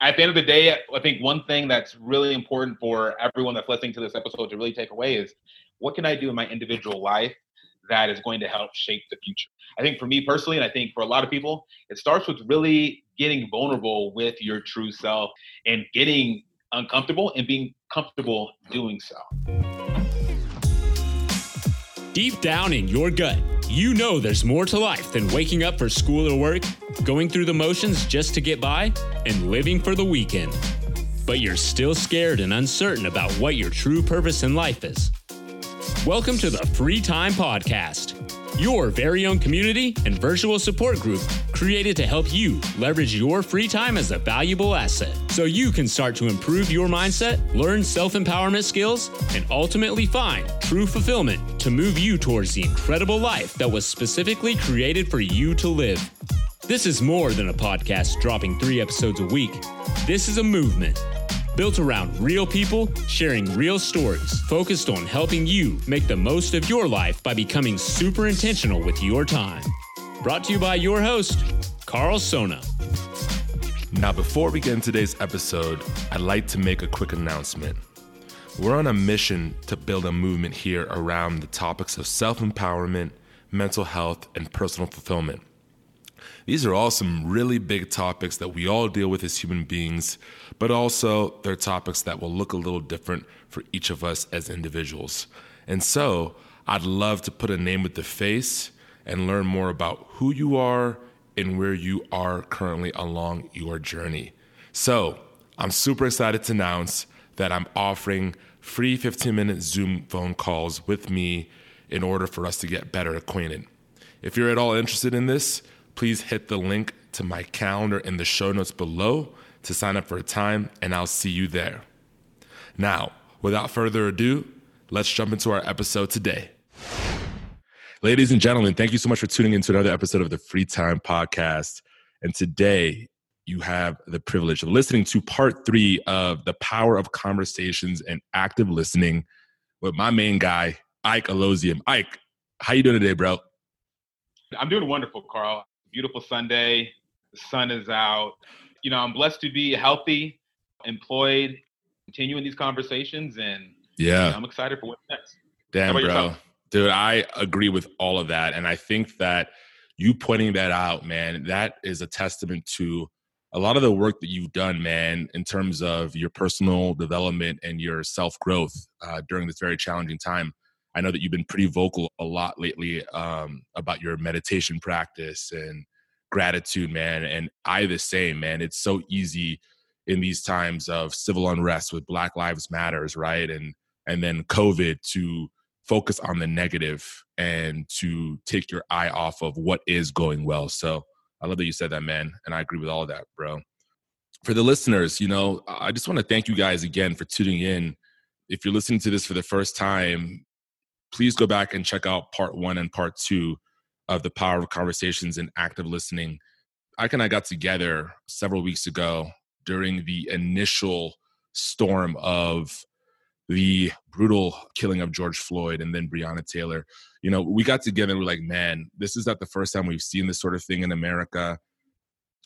at the end of the day, I think one thing that's really important for everyone that's listening to this episode to really take away is what can I do in my individual life that is going to help shape the future? I think for me personally, and I think for a lot of people, it starts with really getting vulnerable with your true self and getting uncomfortable and being comfortable doing so. Deep down in your gut, you know there's more to life than waking up for school or work, going through the motions just to get by, and living for the weekend. But you're still scared and uncertain about what your true purpose in life is. Welcome to the Free Time Podcast, your very own community and virtual support group created to help you leverage your free time as a valuable asset so you can start to improve your mindset, learn self empowerment skills, and ultimately find true fulfillment to move you towards the incredible life that was specifically created for you to live. This is more than a podcast dropping three episodes a week. This is a movement built around real people sharing real stories, focused on helping you make the most of your life by becoming super intentional with your time. Brought to you by your host, Karl Sona. Now, before we get into today's episode, I'd like to make a quick announcement. We're on a mission to build a movement here around the topics of self empowerment, mental health, and personal fulfillment. These are all some really big topics that we all deal with as human beings, but also they're topics that will look a little different for each of us as individuals. And so I'd love to put a name with the face and learn more about who you are and where you are currently along your journey. So, I'm super excited to announce that I'm offering free 15 minute Zoom phone calls with me in order for us to get better acquainted. If you're at all interested in this, please hit the link to my calendar in the show notes below to sign up for a time, and I'll see you there. Now, without further ado, let's jump into our episode today. Ladies and gentlemen, thank you so much for tuning into another episode of the Free Time Podcast. And today, you have the privilege of listening to part three of the power of conversations and active listening with my main guy, Ike Aloziem. Ike, how you doing today, bro? I'm doing wonderful, Karl. Beautiful Sunday. The sun is out. You know, I'm blessed to be healthy, employed, continuing these conversations, and yeah, you know, I'm excited for what's next. Damn, bro. Yourself? Dude, I agree with all of that. And I think that you pointing that out, man, that is a testament to a lot of the work that you've done, man, in terms of your personal development and your self growth uh, during this very challenging time. I know that you've been pretty vocal a lot lately um, about your meditation practice and gratitude, man. And I the same, man. It's so easy in these times of civil unrest with Black Lives Matters, right? And and then COVID to focus on the negative and to take your eye off of what is going well. So I love that you said that, man. And I agree with all that, bro. For the listeners, you know, I just want to thank you guys again for tuning in. If you're listening to this for the first time, please go back and check out part one and part two of the power of conversations and active listening. Ike and I got together several weeks ago during the initial storm of the brutal killing of George Floyd and then Breonna Taylor, you know, we got together and we're like, man, this is not the first time we've seen this sort of thing in America.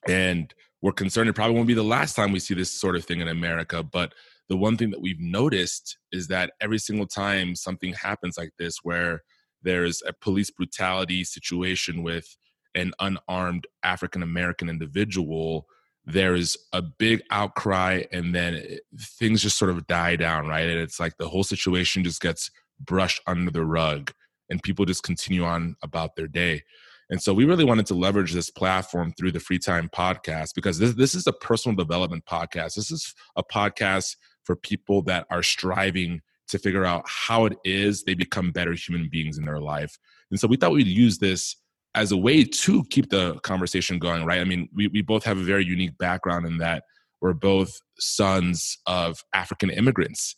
And we're concerned it probably won't be the last time we see this sort of thing in America. But the one thing that we've noticed is that every single time something happens like this, where there's a police brutality situation with an unarmed African American individual, there's a big outcry and then it, things just sort of die down right? And it's like the whole situation just gets brushed under the rug and people just continue on about their day. And so we really wanted to leverage this platform through the free time podcast because this, this is a personal development podcast. This is a podcast for people that are striving to figure out how it is they become better human beings in their life and so we thought we'd use this as a way to keep the conversation going, right? I mean, we, we both have a very unique background in that we're both sons of African immigrants.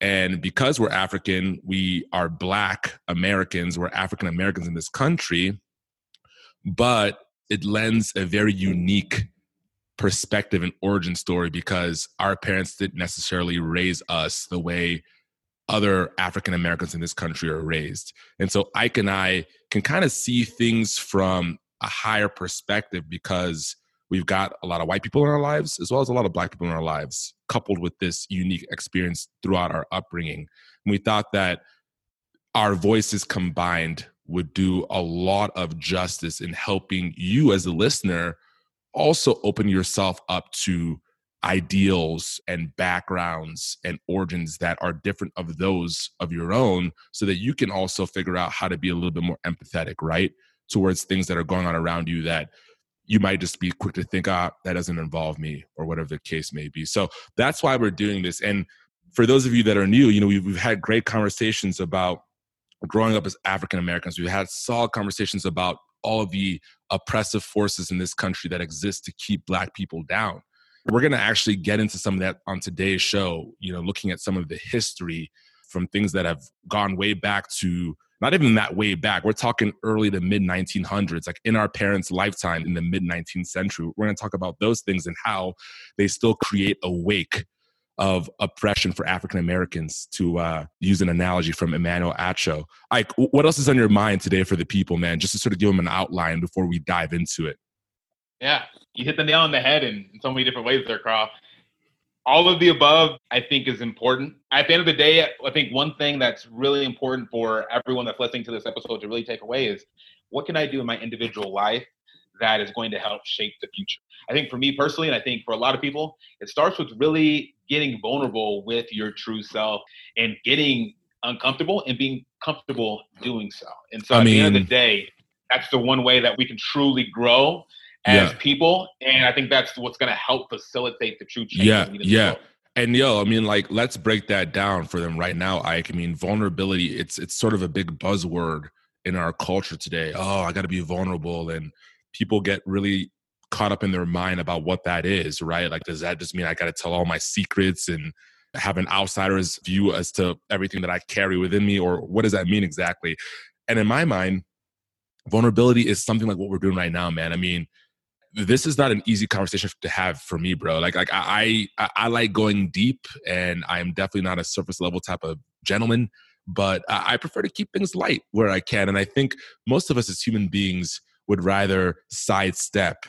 And because we're African, we are Black Americans, we're African Americans in this country, but it lends a very unique perspective and origin story because our parents didn't necessarily raise us the way other African Americans in this country are raised. And so Ike and I can kind of see things from a higher perspective because we've got a lot of white people in our lives as well as a lot of black people in our lives coupled with this unique experience throughout our upbringing and we thought that our voices combined would do a lot of justice in helping you as a listener also open yourself up to ideals and backgrounds and origins that are different of those of your own so that you can also figure out how to be a little bit more empathetic right towards things that are going on around you that you might just be quick to think ah that doesn't involve me or whatever the case may be. So that's why we're doing this. And for those of you that are new you know we've, we've had great conversations about growing up as african americans we've had solid conversations about all of the oppressive forces in this country that exist to keep black people down we're going to actually get into some of that on today's show, you know, looking at some of the history from things that have gone way back to not even that way back. We're talking early to mid 1900s, like in our parents' lifetime in the mid 19th century. We're going to talk about those things and how they still create a wake of oppression for African Americans, to uh, use an analogy from Emmanuel Acho. Like, what else is on your mind today for the people, man? Just to sort of give them an outline before we dive into it. Yeah, you hit the nail on the head in, in so many different ways there, Karl. All of the above, I think, is important. At the end of the day, I think one thing that's really important for everyone that's listening to this episode to really take away is what can I do in my individual life that is going to help shape the future? I think for me personally, and I think for a lot of people, it starts with really getting vulnerable with your true self and getting uncomfortable and being comfortable doing so. And so I at mean, the end of the day, that's the one way that we can truly grow as yeah. people, and I think that's what's going to help facilitate the true change. Yeah, yeah. And yo, I mean, like, let's break that down for them right now, Ike. I mean, vulnerability, it's it's sort of a big buzzword in our culture today. Oh, I gotta be vulnerable. And people get really caught up in their mind about what that is, right? Like, does that just mean I gotta tell all my secrets and have an outsider's view as to everything that I carry within me? Or what does that mean exactly? And in my mind, vulnerability is something like what we're doing right now, man. I mean, this is not an easy conversation to have for me, bro. Like, like I, I, I like going deep, and I am definitely not a surface level type of gentleman. But I prefer to keep things light where I can, and I think most of us as human beings would rather sidestep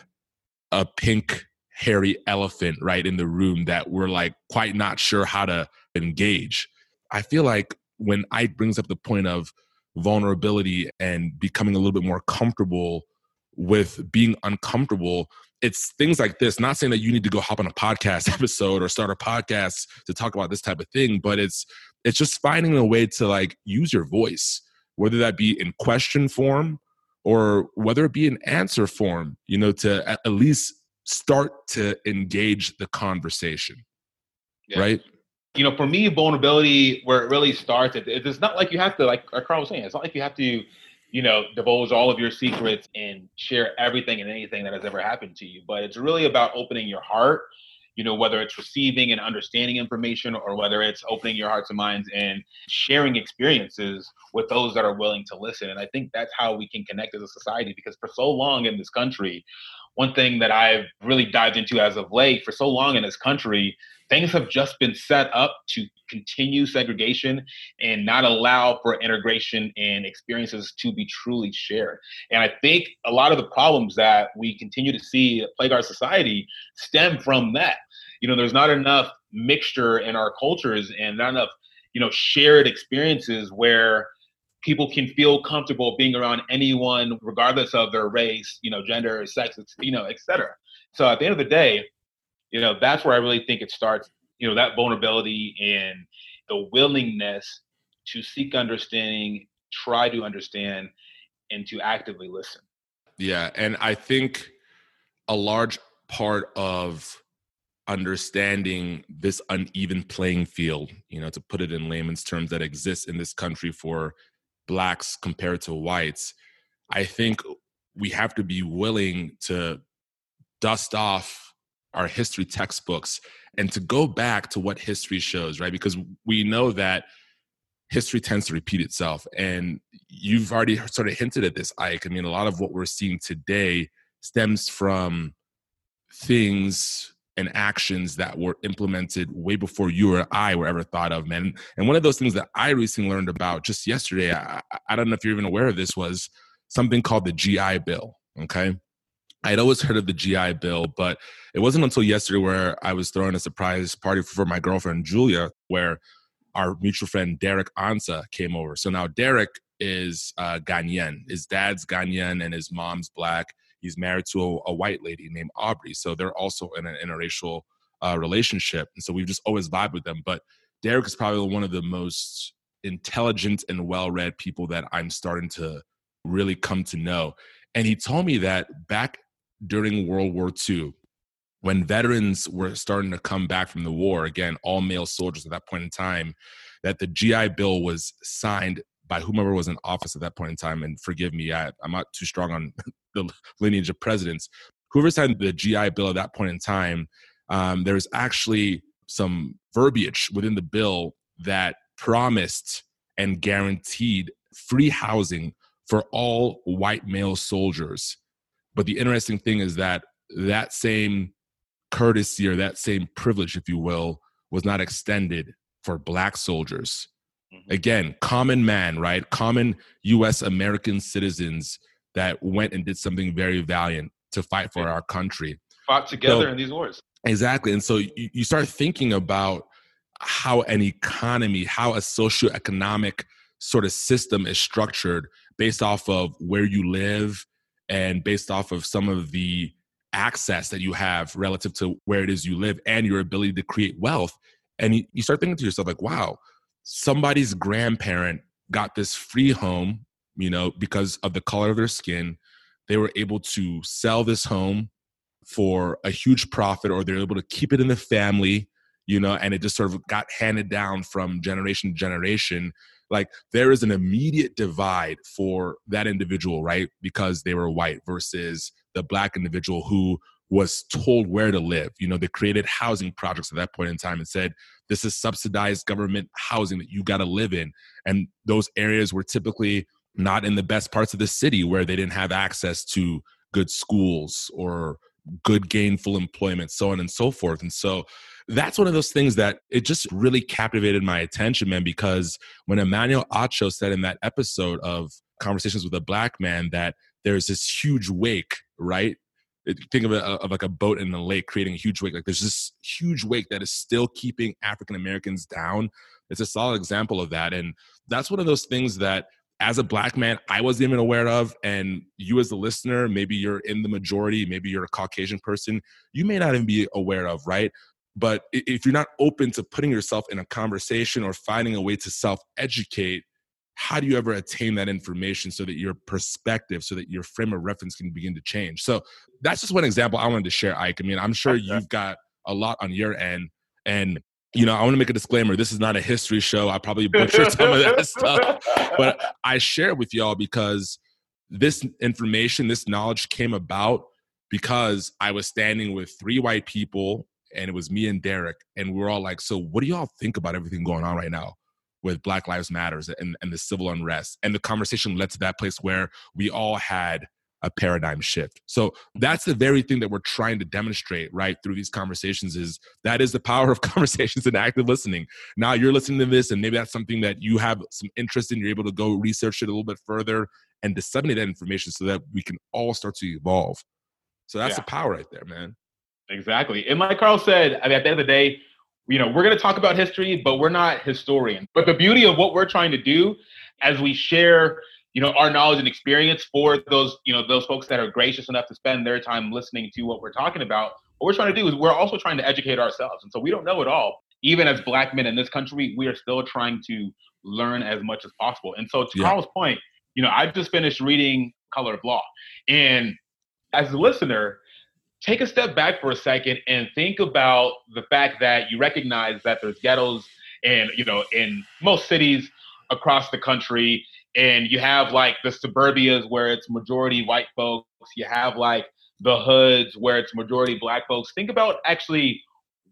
a pink hairy elephant right in the room that we're like quite not sure how to engage. I feel like when Ike brings up the point of vulnerability and becoming a little bit more comfortable with being uncomfortable it's things like this not saying that you need to go hop on a podcast episode or start a podcast to talk about this type of thing but it's it's just finding a way to like use your voice whether that be in question form or whether it be an answer form you know to at least start to engage the conversation yeah. right you know for me vulnerability where it really starts it, it's not like you have to like karl was saying it's not like you have to you know, divulge all of your secrets and share everything and anything that has ever happened to you. But it's really about opening your heart, you know, whether it's receiving and understanding information or whether it's opening your hearts and minds and sharing experiences with those that are willing to listen. And I think that's how we can connect as a society because for so long in this country, one thing that I've really dived into as of late for so long in this country, things have just been set up to continue segregation and not allow for integration and experiences to be truly shared. And I think a lot of the problems that we continue to see plague our society stem from that. You know, there's not enough mixture in our cultures and not enough, you know, shared experiences where people can feel comfortable being around anyone regardless of their race, you know, gender, sex, you know, etc. So at the end of the day, you know, that's where I really think it starts you know that vulnerability and the willingness to seek understanding try to understand and to actively listen yeah and i think a large part of understanding this uneven playing field you know to put it in layman's terms that exists in this country for blacks compared to whites i think we have to be willing to dust off our history textbooks and to go back to what history shows, right? Because we know that history tends to repeat itself. And you've already sort of hinted at this, Ike. I mean, a lot of what we're seeing today stems from things and actions that were implemented way before you or I were ever thought of, man. And one of those things that I recently learned about just yesterday, I, I don't know if you're even aware of this, was something called the GI Bill. Okay. I'd always heard of the GI Bill, but it wasn't until yesterday where I was throwing a surprise party for my girlfriend Julia, where our mutual friend Derek Ansa came over. So now Derek is uh, Ghanaian. His dad's Ghanaian and his mom's black. He's married to a, a white lady named Aubrey. So they're also in an interracial uh, relationship. And so we've just always vibed with them. But Derek is probably one of the most intelligent and well read people that I'm starting to really come to know. And he told me that back during World War II, when veterans were starting to come back from the war, again, all male soldiers at that point in time, that the GI Bill was signed by whomever was in office at that point in time. And forgive me, I, am not too strong on the lineage of presidents. Whoever signed the GI Bill at that point in time, um, there's actually some verbiage within the bill that promised and guaranteed free housing for all white male soldiers. But the interesting thing is that that same courtesy or that same privilege, if you will, was not extended for black soldiers. Mm-hmm. Again, common man, right? Common US American citizens that went and did something very valiant to fight for our country. Fought together so, in these wars. Exactly. And so you, you start thinking about how an economy, how a socioeconomic sort of system is structured based off of where you live and based off of some of the access that you have relative to where it is you live and your ability to create wealth. And you, you start thinking to yourself, like, wow, somebody's grandparent got this free home, you know, because of the color of their skin. They were able to sell this home for a huge profit or they're able to keep it in the family you know and it just sort of got handed down from generation to generation like there is an immediate divide for that individual right because they were white versus the black individual who was told where to live. You know they created housing projects at that point in time and said this is subsidized government housing that you got to live in. And those areas were typically not in the best parts of the city where they didn't have access to good schools or good gainful employment so on and so forth. And so that's one of those things that it just really captivated my attention man because when emmanuel acho said in that episode of conversations with a black man that there's this huge wake right think of it uh, of like a boat in the lake creating a huge wake like there's this huge wake that is still keeping african americans down. It's a solid example of that and that's one of those things that as a black man i wasn't even aware of and you as a listener maybe you're in the majority maybe you're a caucasian person you may not even be aware of right? But if you're not open to putting yourself in a conversation or finding a way to self educate how do you ever attain that information so that your perspective so that your frame of reference can begin to change so that's just one example i wanted to share ike i mean i'm sure you've got a lot on your end and you know, I want to make a disclaimer. This is not a history show. I probably butcher some of that stuff, but I share it with y'all because this information, this knowledge came about because I was standing with three white people and it was me and Derek, and we were all like, "So, what do y'all think about everything going on right now with Black Lives Matters and, and the civil unrest?" And the conversation led to that place where we all had a paradigm shift. So that's the very thing that we're trying to demonstrate right through these conversations is that is the power of conversations and active listening. Now you're listening to this and maybe that's something that you have some interest in, you're able to go research it a little bit further and disseminate that information so that we can all start to evolve. So that's yeah. the power right there, man. Exactly. And like Karl said, I mean, at the end of the day, you know, we're going to talk about history, but we're not historians. But the beauty of what we're trying to do as we share you know our knowledge and experience for those you know those folks that are gracious enough to spend their time listening to what we're talking about what we're trying to do is we're also trying to educate ourselves and so we don't know it all even as black men in this country we are still trying to learn as much as possible and so to yeah. karl's point you know i just finished reading color of law and as a listener take a step back for a second and think about the fact that you recognize that there's ghettos and you know in most cities across the country and you have like the suburbias where it's majority white folks you have like the hoods where it's majority black folks. Think about actually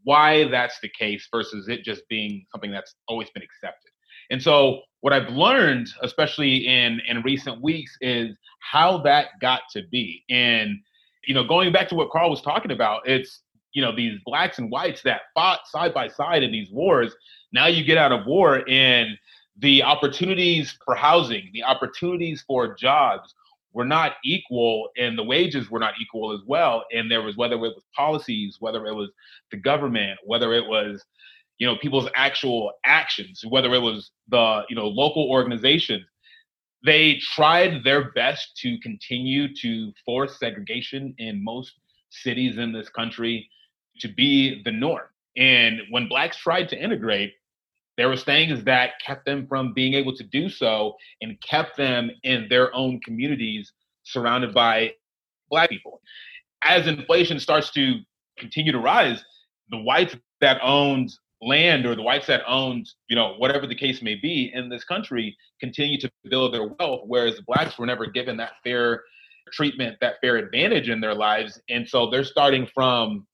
why that's the case versus it just being something that's always been accepted. And so what i've learned especially in in recent weeks is how that got to be. And you know going back to what karl was talking about it's you know these blacks and whites that fought side by side in these wars now you get out of war and the opportunities for housing, the opportunities for jobs were not equal and the wages were not equal as well. And there was whether it was policies, whether it was the government, whether it was you know people's actual actions, whether it was the you know local organizations, they tried their best to continue to force segregation in most cities in this country to be the norm. And when blacks tried to integrate, there was things that kept them from being able to do so and kept them in their own communities surrounded by black people. As inflation starts to continue to rise, the whites that owned land or the whites that owned, you know, whatever the case may be in this country continue to build their wealth, whereas the blacks were never given that fair treatment, that fair advantage in their lives. And so they're starting from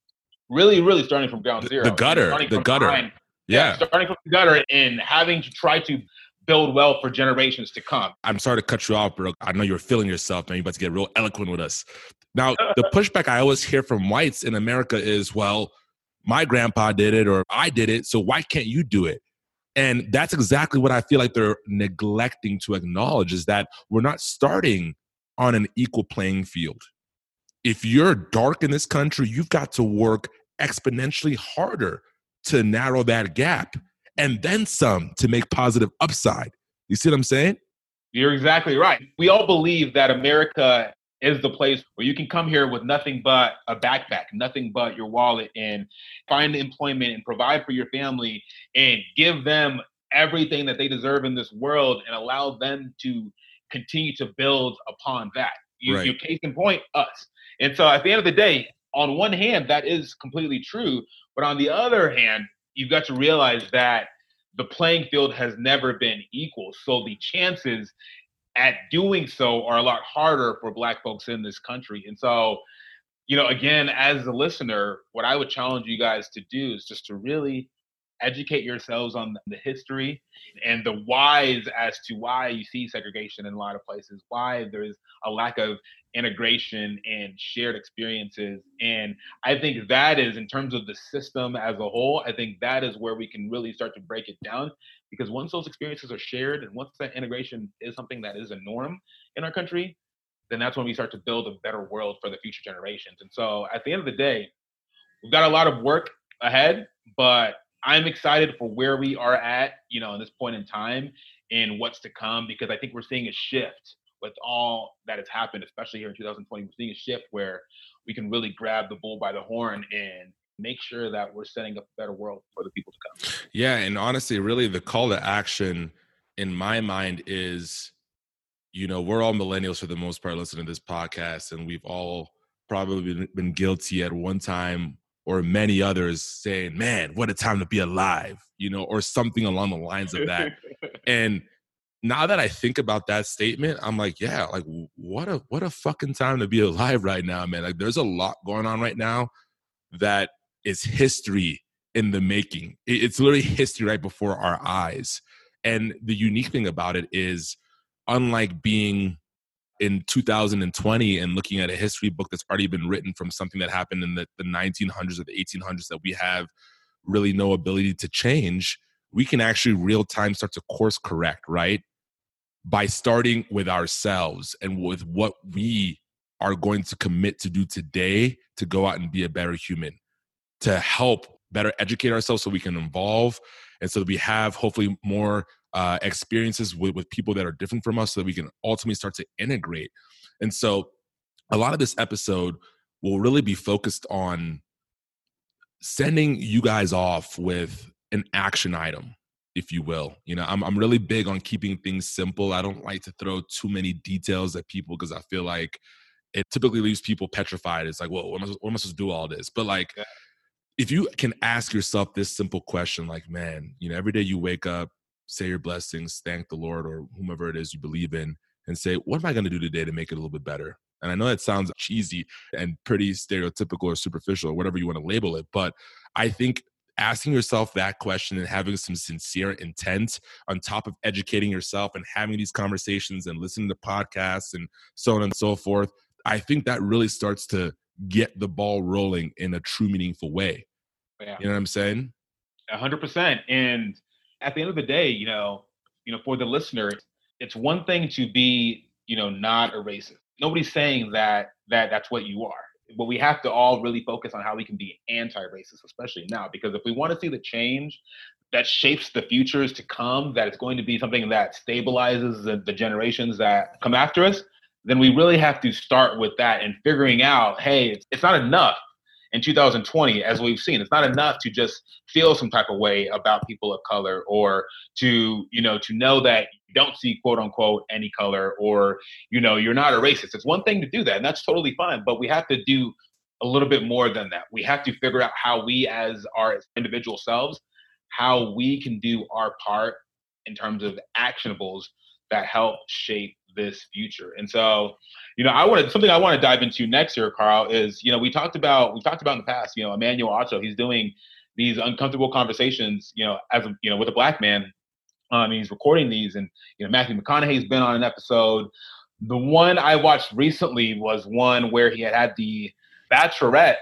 really, really starting from ground zero. The gutter. The gutter. Behind, yeah. Starting from the gutter and having to try to build wealth for generations to come. I'm sorry to cut you off, bro. I know you're feeling yourself, man. You're about to get real eloquent with us. Now, the pushback I always hear from whites in America is, well, my grandpa did it or I did it, so why can't you do it? And that's exactly what I feel like they're neglecting to acknowledge is that we're not starting on an equal playing field. If you're dark in this country, you've got to work exponentially harder to narrow that gap and then some to make positive upside. You see what I'm saying? You're exactly right. We all believe that America is the place where you can come here with nothing but a backpack, nothing but your wallet, and find employment and provide for your family and give them everything that they deserve in this world and allow them to continue to build upon that. You, right. Case in point, us. And so at the end of the day, on one hand, that is completely true. But on the other hand, you've got to realize that the playing field has never been equal. So the chances at doing so are a lot harder for Black folks in this country. And so, you know, again, as a listener, what I would challenge you guys to do is just to really educate yourselves on the history and the whys as to why you see segregation in a lot of places, why there's a lack of integration and shared experiences. And I think that is, in terms of the system as a whole, I think that is where we can really start to break it down. Because once those experiences are shared and once that integration is something that is a norm in our country, then that's when we start to build a better world for the future generations. And so at the end of the day, we've got a lot of work ahead, but I'm excited for where we are at, you know, in this point in time and what's to come because I think we're seeing a shift with all that has happened, especially here in 2020. We're seeing a shift where we can really grab the bull by the horn and make sure that we're setting up a better world for the people to come. Yeah, and honestly, really the call to action in my mind is you know, we're all millennials for the most part listening to this podcast and we've all probably been guilty at one time or many others saying, "Man, what a time to be alive," you know, or something along the lines of that. and now that I think about that statement, I'm like, yeah, like what a what a fucking time to be alive right now, man. Like there's a lot going on right now that is history in the making. It's literally history right before our eyes. And the unique thing about it is unlike being in 2020 and looking at a history book that's already been written from something that happened in the, the 1900s or the 1800s that we have really no ability to change, we can actually real time start to course correct, right? By starting with ourselves and with what we are going to commit to do today to go out and be a better human, to help better educate ourselves so we can evolve and so we have hopefully more uh, experiences with, with people that are different from us so that we can ultimately start to integrate. And so a lot of this episode will really be focused on sending you guys off with an action item if you will. You know I'm, I'm really big on keeping things simple. I don't like to throw too many details at people because i feel like it typically leaves people petrified. It's like well what am, I, what am I supposed to do all this? But like if you can ask yourself this simple question like man you know every day you wake up say your blessings, thank the Lord or whomever it is you believe in, and say, what am I going to do today to make it a little bit better? And I know that sounds cheesy and pretty stereotypical or superficial or whatever you want to label it, but I think asking yourself that question and having some sincere intent on top of educating yourself and having these conversations and listening to podcasts and so on and so forth, I think that really starts to get the ball rolling in a true, meaningful way. Yeah. You know what I'm saying? A hundred percent. And at the end of the day, you know, you know, for the listener, it's one thing to be, you know, not a racist. nobody's saying that that that's what you are but we have to all really focus on how we can be anti-racist especially now because if we want to see the change that shapes the futures to come that it's going to be something that stabilizes the, the generations that come after us then we really have to start with that and figuring out hey it's, it's not enough in 2020 as we've seen. It's not enough to just feel some type of way about people of color or to you know to know that you don't see quote unquote any color or you know you're not a racist. It's one thing to do that and that's totally fine but we have to do a little bit more than that. We have to figure out how we as our individual selves how we can do our part in terms of actionables that help shape this future. And so, you know, I wanted something I want to dive into next year, Karl, is, you know, we talked about, we talked about in the past, you know, Emmanuel Acho, he's doing these uncomfortable conversations, you know, as a, you know, with a black man. Um, he's recording these and, you know, Matthew McConaughey's been on an episode. The one I watched recently was one where he had had the bachelorette,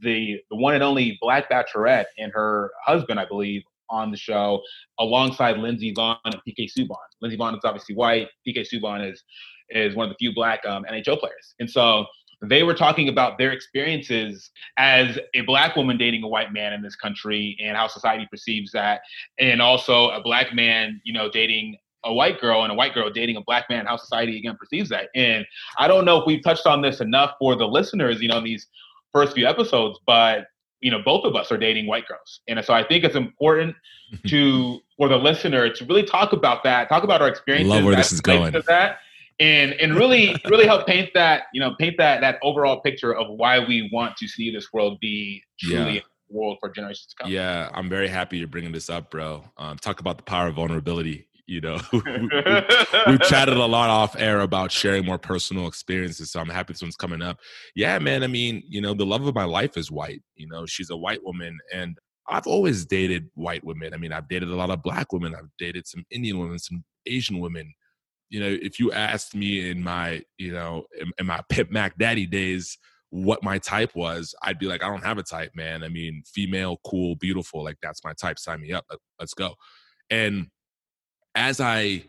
the, the one and only black bachelorette and her husband, I believe, on the show alongside Lindsey Vonn and PK Subban. Lindsey Vonn is obviously white. PK Subban is is one of the few black um, NHL players, and so they were talking about their experiences as a black woman dating a white man in this country and how society perceives that, and also a black man, you know, dating a white girl and a white girl dating a black man, how society again perceives that. And I don't know if we've touched on this enough for the listeners, you know, in these first few episodes, but you know both of us are dating white girls. And so i think it's important to for the listener to really talk about that talk about our experiences love where this is going. that and and really really help paint that you know paint that that overall picture of why we want to see this world be truly yeah. a world for generations to come. Yeah i'm very happy you're bringing this up bro. Um, talk about the power of vulnerability you know we've chatted a lot off air about sharing more personal experiences so i'm happy this one's coming up. Yeah man i mean you know the love of my life is white you know she's a white woman and i've always dated white women. I mean i've dated a lot of black women i've dated some indian women some asian women. You know if you asked me in my you know in, in my pimp mac daddy days what my type was i'd be like i don't have a type man. I mean female cool beautiful like that's my type. Sign me up. Let's go. And as I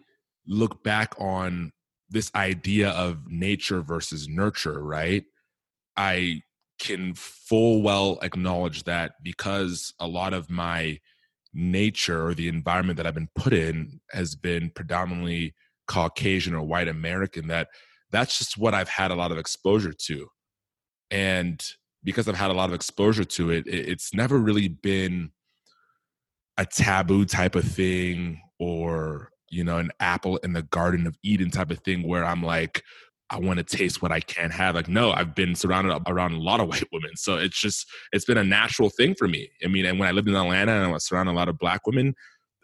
look back on this idea of nature versus nurture, right? I can full well acknowledge that because a lot of my nature or the environment that I've been put in has been predominantly Caucasian or white American, that that's just what I've had a lot of exposure to. And because I've had a lot of exposure to it, it's never really been a taboo type of thing or you know an apple in the garden of eden type of thing where i'm like i want to taste what i can't have. Like no i've been surrounded around a lot of white women so it's just it's been a natural thing for me. I mean and when i lived in atlanta and i was surrounded a lot of black women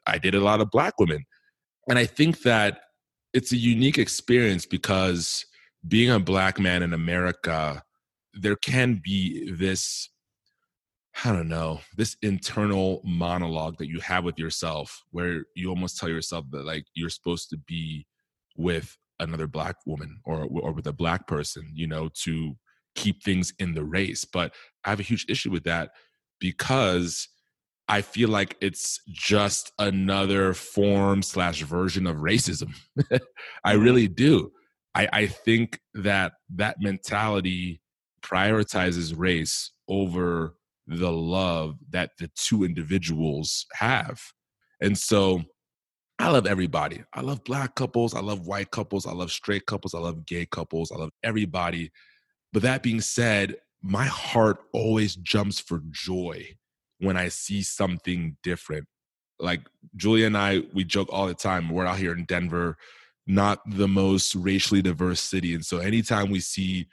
i did a lot of black women. And i think that it's a unique experience because being a black man in america there can be this I don't know, this internal monologue that you have with yourself where you almost tell yourself that like you're supposed to be with another black woman or or with a black person, you know, to keep things in the race. But I have a huge issue with that because I feel like it's just another form slash version of racism. I really do. I, I think that that mentality prioritizes race over the love that the two individuals have. And so I love everybody. I love black couples. I love white couples. I love straight couples. I love gay couples. I love everybody. But that being said, my heart always jumps for joy when I see something different. Like Julia and I, we joke all the time. We're out here in Denver, not the most racially diverse city. And so anytime we see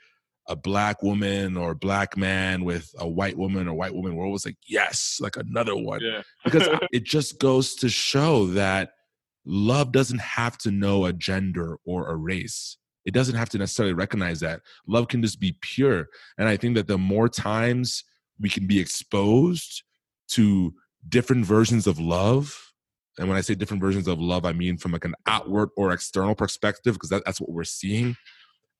a black woman or a black man with a white woman or white woman, we're always like, yes, like another one. Yeah. because it just goes to show that love doesn't have to know a gender or a race. It doesn't have to necessarily recognize that. Love can just be pure. And I think that the more times we can be exposed to different versions of love, and when I say different versions of love, I mean from like an outward or external perspective, because that, that's what we're seeing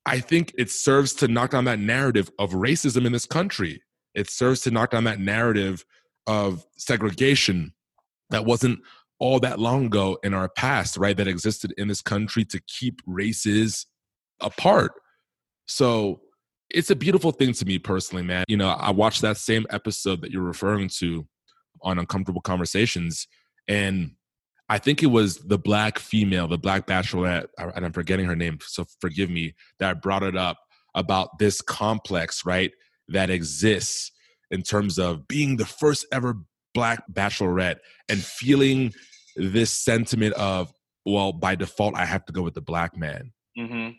I think it serves to knock down that narrative of racism in this country. It serves to knock down that narrative of segregation that wasn't all that long ago in our past, right? That existed in this country to keep races apart. So it's a beautiful thing to me personally, man. You know, I watched that same episode that you're referring to on Uncomfortable Conversations, and I think it was the black female, the black bachelorette, and I'm forgetting her name, so forgive me, that brought it up about this complex, right, that exists in terms of being the first ever black bachelorette and feeling this sentiment of, well, by default, I have to go with the black man. Mm-hmm.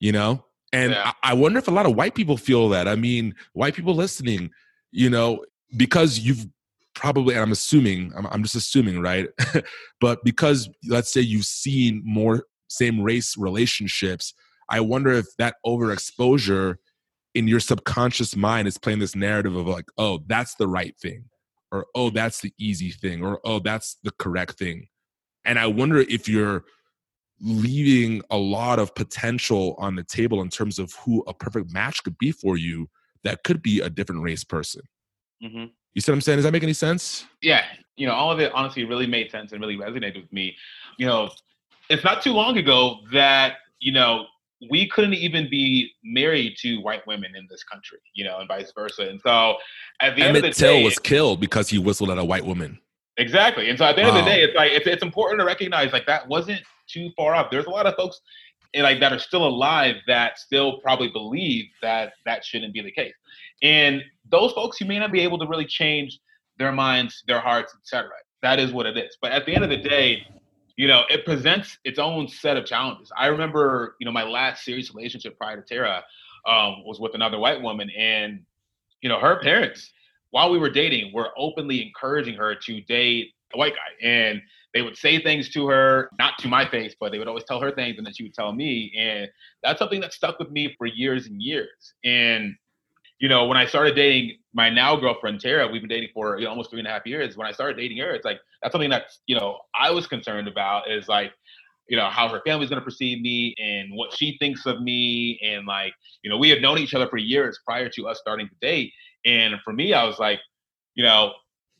You know? And yeah. I, I wonder if a lot of white people feel that. I mean, white people listening, you know, because you've probably, and I'm assuming, I'm, I'm just assuming, right? but because let's say you've seen more same race relationships, I wonder if that overexposure in your subconscious mind is playing this narrative of like, oh, that's the right thing, or oh, that's the easy thing, or oh, that's the correct thing. And I wonder if you're leaving a lot of potential on the table in terms of who a perfect match could be for you that could be a different race person. Mm-hmm. You see what I'm saying? Does that make any sense? Yeah. You know, all of it honestly really made sense and really resonated with me. You know, it's not too long ago that, you know, we couldn't even be married to white women in this country, you know, and vice versa. And so at the Emmett end of the Till day, was killed because he whistled at a white woman. Exactly. And so at the end wow. of the day, it's like it's, it's important to recognize like that wasn't too far off. There's a lot of folks eh, like that are still alive that still probably believe that that shouldn't be the case. And those folks, you may not be able to really change their minds, their hearts, etc. That is what it is. But at the end of the day, you know, it presents its own set of challenges. I remember, you know, my last serious relationship prior to Tara um, was with another white woman, and you know, her parents, while we were dating, were openly encouraging her to date a white guy, and they would say things to her, not to my face, but they would always tell her things, and then she would tell me, and that's something that stuck with me for years and years. And you know, when I started dating my now girlfriend Tara, we've been dating for you know, almost three and a half years. When I started dating her, it's like that's something that you know I was concerned about is like you know how her family's to perceive me and what she thinks of me. And like you know we had known each other for years prior to us starting to date. And for me i was like you know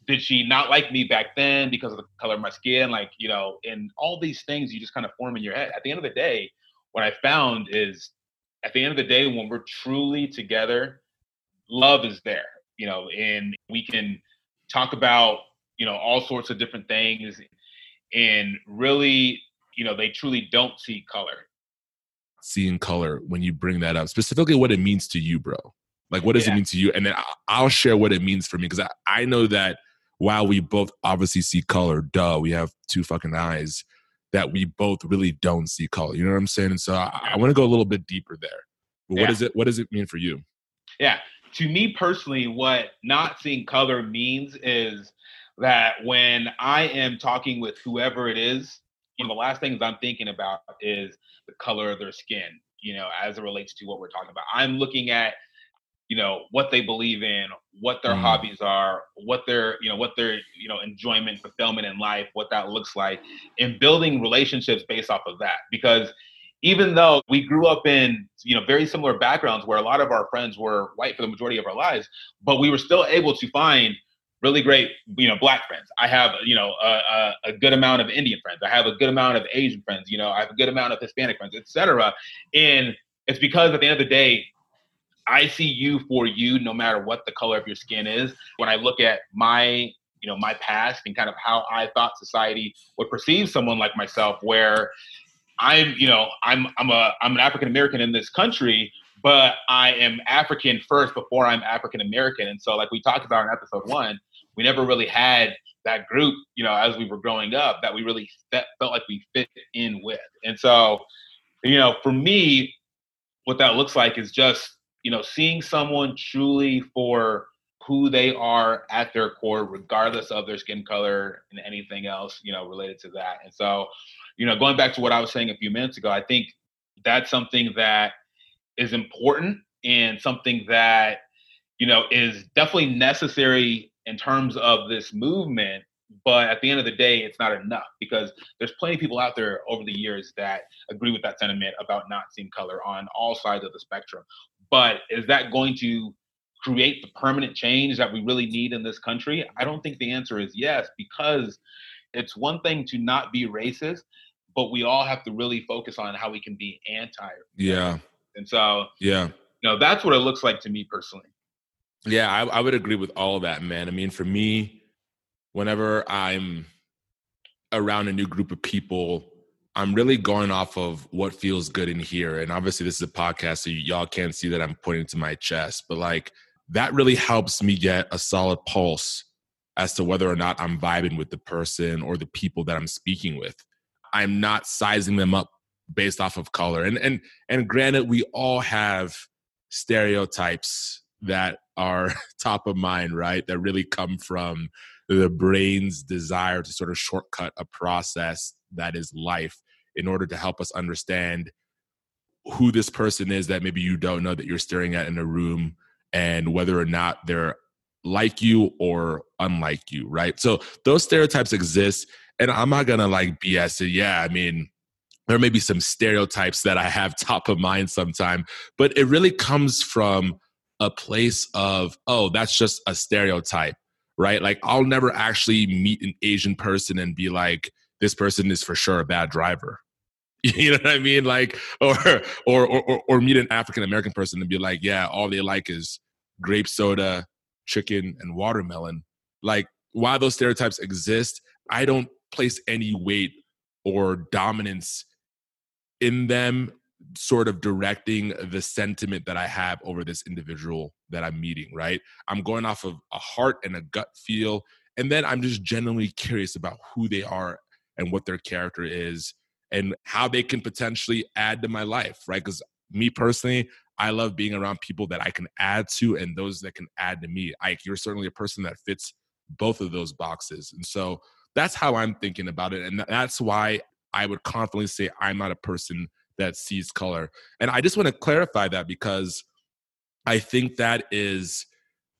did she not like me back then because of the color of my skin? Like you know and all these things you just kind of form in your head. At the end of the day what i found is at the end of the day when we're truly together love is there, you know, and we can talk about, you know, all sorts of different things and really, you know, they truly don't see color. Seeing color when you bring that up, specifically what it means to you, bro. Like, what does yeah. it mean to you? And then I'll share what it means for me because I, I know that while we both obviously see color, duh, we have two fucking eyes, that we both really don't see color. You know what I'm saying? And so I, I want to go a little bit deeper there. But yeah. what does it what does it mean for you? Yeah to me personally, what not seeing color means is that when I am talking with whoever it is, one of the last things I'm thinking about is the color of their skin, you know, as it relates to what we're talking about. I'm looking at, you know, what they believe in, what their mm. hobbies are, what their, you know, what their, you know, enjoyment, fulfillment in life, what that looks like, and building relationships based off of that. Because even though we grew up in you know very similar backgrounds where a lot of our friends were white for the majority of our lives but we were still able to find really great you know black friends. I have you know a, a, a good amount of indian friends. I have a good amount of asian friends you know i have a good amount of hispanic friends etc and it's because at the end of the day i see you for you no matter what the color of your skin is. When i look at my you know my past and kind of how i thought society would perceive someone like myself where I'm, you know, I'm I'm a I'm an African American in this country, but I am African first before I'm African American. And so, like we talked about in episode one, we never really had that group, you know, as we were growing up that we really felt like we fit in with. And so, you know, for me, what that looks like is just, you know, seeing someone truly for who they are at their core, regardless of their skin color and anything else, you know, related to that. And so, you know, going back to what I was saying a few minutes ago, I think that's something that is important and something that, you know, is definitely necessary in terms of this movement. But at the end of the day, it's not enough because there's plenty of people out there over the years that agree with that sentiment about not seeing color on all sides of the spectrum. But is that going to create the permanent change that we really need in this country? I don't think the answer is yes, because it's one thing to not be racist, but we all have to really focus on how we can be anti. Yeah. And so, yeah, you know, that's what it looks like to me personally. Yeah, I, I would agree with all of that, man. I mean, for me, whenever I'm around a new group of people, I'm really going off of what feels good in here. And obviously, this is a podcast, so y'all can't see that I'm pointing to my chest, but like that really helps me get a solid pulse as to whether or not I'm vibing with the person or the people that I'm speaking with. I'm not sizing them up based off of color. And and and granted, we all have stereotypes that are top of mind, right? That really come from the brain's desire to sort of shortcut a process that is life in order to help us understand who this person is that maybe you don't know that you're staring at in a room and whether or not they're like you or unlike you, right? So those stereotypes exist. And I'm not gonna like BS it. Yeah, I mean, there may be some stereotypes that I have top of mind sometime, but it really comes from a place of, oh, that's just a stereotype, right? Like I'll never actually meet an Asian person and be like, this person is for sure a bad driver. You know what I mean? Like, or or or, or meet an African American person and be like, yeah, all they like is grape soda, chicken, and watermelon. Like, while those stereotypes exist, I don't place any weight or dominance in them sort of directing the sentiment that I have over this individual that I'm meeting, right? I'm going off of a heart and a gut feel. And then I'm just genuinely curious about who they are and what their character is and how they can potentially add to my life, right? Because me personally, I love being around people that I can add to and those that can add to me. Ike, you're certainly a person that fits both of those boxes. And so that's how I'm thinking about it. And that's why I would confidently say I'm not a person that sees color. And I just want to clarify that because I think that is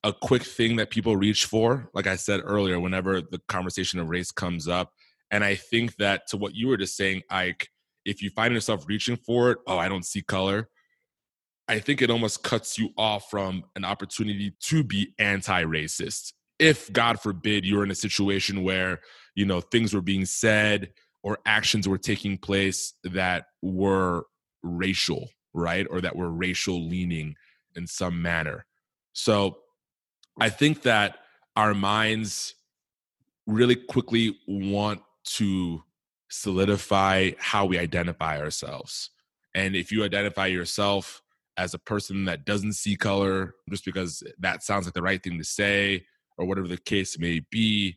a quick thing that people reach for. Like I said earlier, whenever the conversation of race comes up. And I think that to what you were just saying, Ike, if you find yourself reaching for it, oh, I don't see color. I think it almost cuts you off from an opportunity to be anti-racist. If God forbid you're in a situation where, you know, things were being said or actions were taking place that were racial, right? Or that were racial leaning in some manner. So I think that our minds really quickly want to solidify how we identify ourselves. And if you identify yourself as a person that doesn't see color just because that sounds like the right thing to say or whatever the case may be,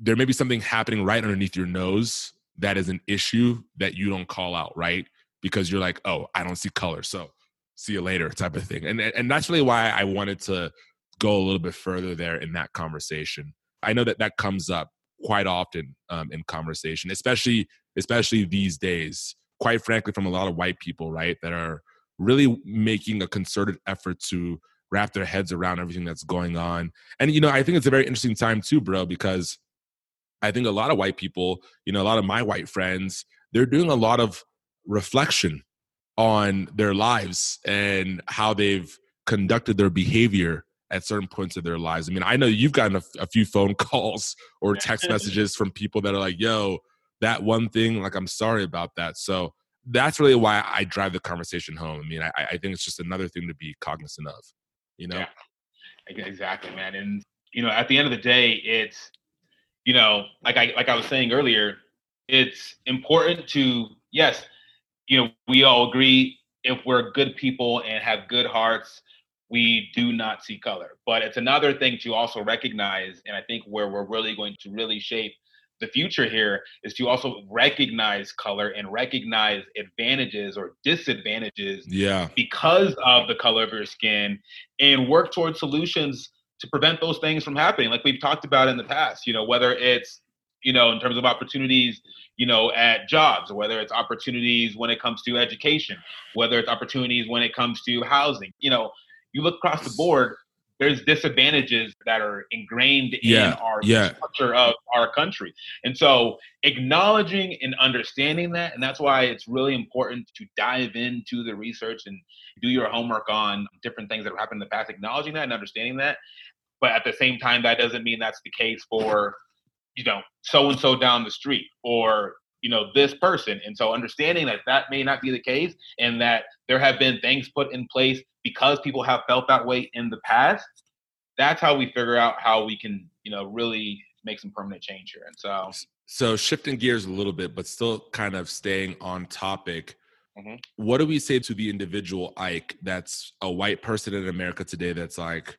there may be something happening right underneath your nose that is an issue that you don't call out, right? Because you're like, oh, I don't see color, so see you later, type of thing. And and that's really why I wanted to go a little bit further there in that conversation. I know that that comes up quite often um, in conversation, especially especially these days. Quite frankly, from a lot of white people, right, that are really making a concerted effort to wrap their heads around everything that's going on. And you know, I think it's a very interesting time too, bro, because I think a lot of white people, you know, a lot of my white friends, they're doing a lot of reflection on their lives and how they've conducted their behavior at certain points of their lives. I mean, I know you've gotten a, a few phone calls or text messages from people that are like, yo, that one thing, like, I'm sorry about that. So that's really why I drive the conversation home. I mean, I, I think it's just another thing to be cognizant of, you know? Yeah, exactly, man. And, you know, at the end of the day, it's, you know, like I like I was saying earlier, it's important to yes, you know, we all agree if we're good people and have good hearts, we do not see color. But it's another thing to also recognize, and I think where we're really going to really shape the future here is to also recognize color and recognize advantages or disadvantages yeah because of the color of your skin and work towards solutions to prevent those things from happening like we've talked about in the past you know whether it's you know in terms of opportunities you know at jobs whether it's opportunities when it comes to education whether it's opportunities when it comes to housing you know you look across the board there's disadvantages that are ingrained yeah, in our yeah. structure of our country. And so acknowledging and understanding that, and that's why it's really important to dive into the research and do your homework on different things that have happened in the past, acknowledging that and understanding that. But at the same time, that doesn't mean that's the case for, you know, so and so down the street or, you know, this person. And so understanding that that may not be the case and that there have been things put in place because people have felt that way in the past. That's how we figure out how we can, you know, really make some permanent change here. And so, so shifting gears a little bit, but still kind of staying on topic. Mhm. What do we say to the individual Ike that's a white person in America today that's like,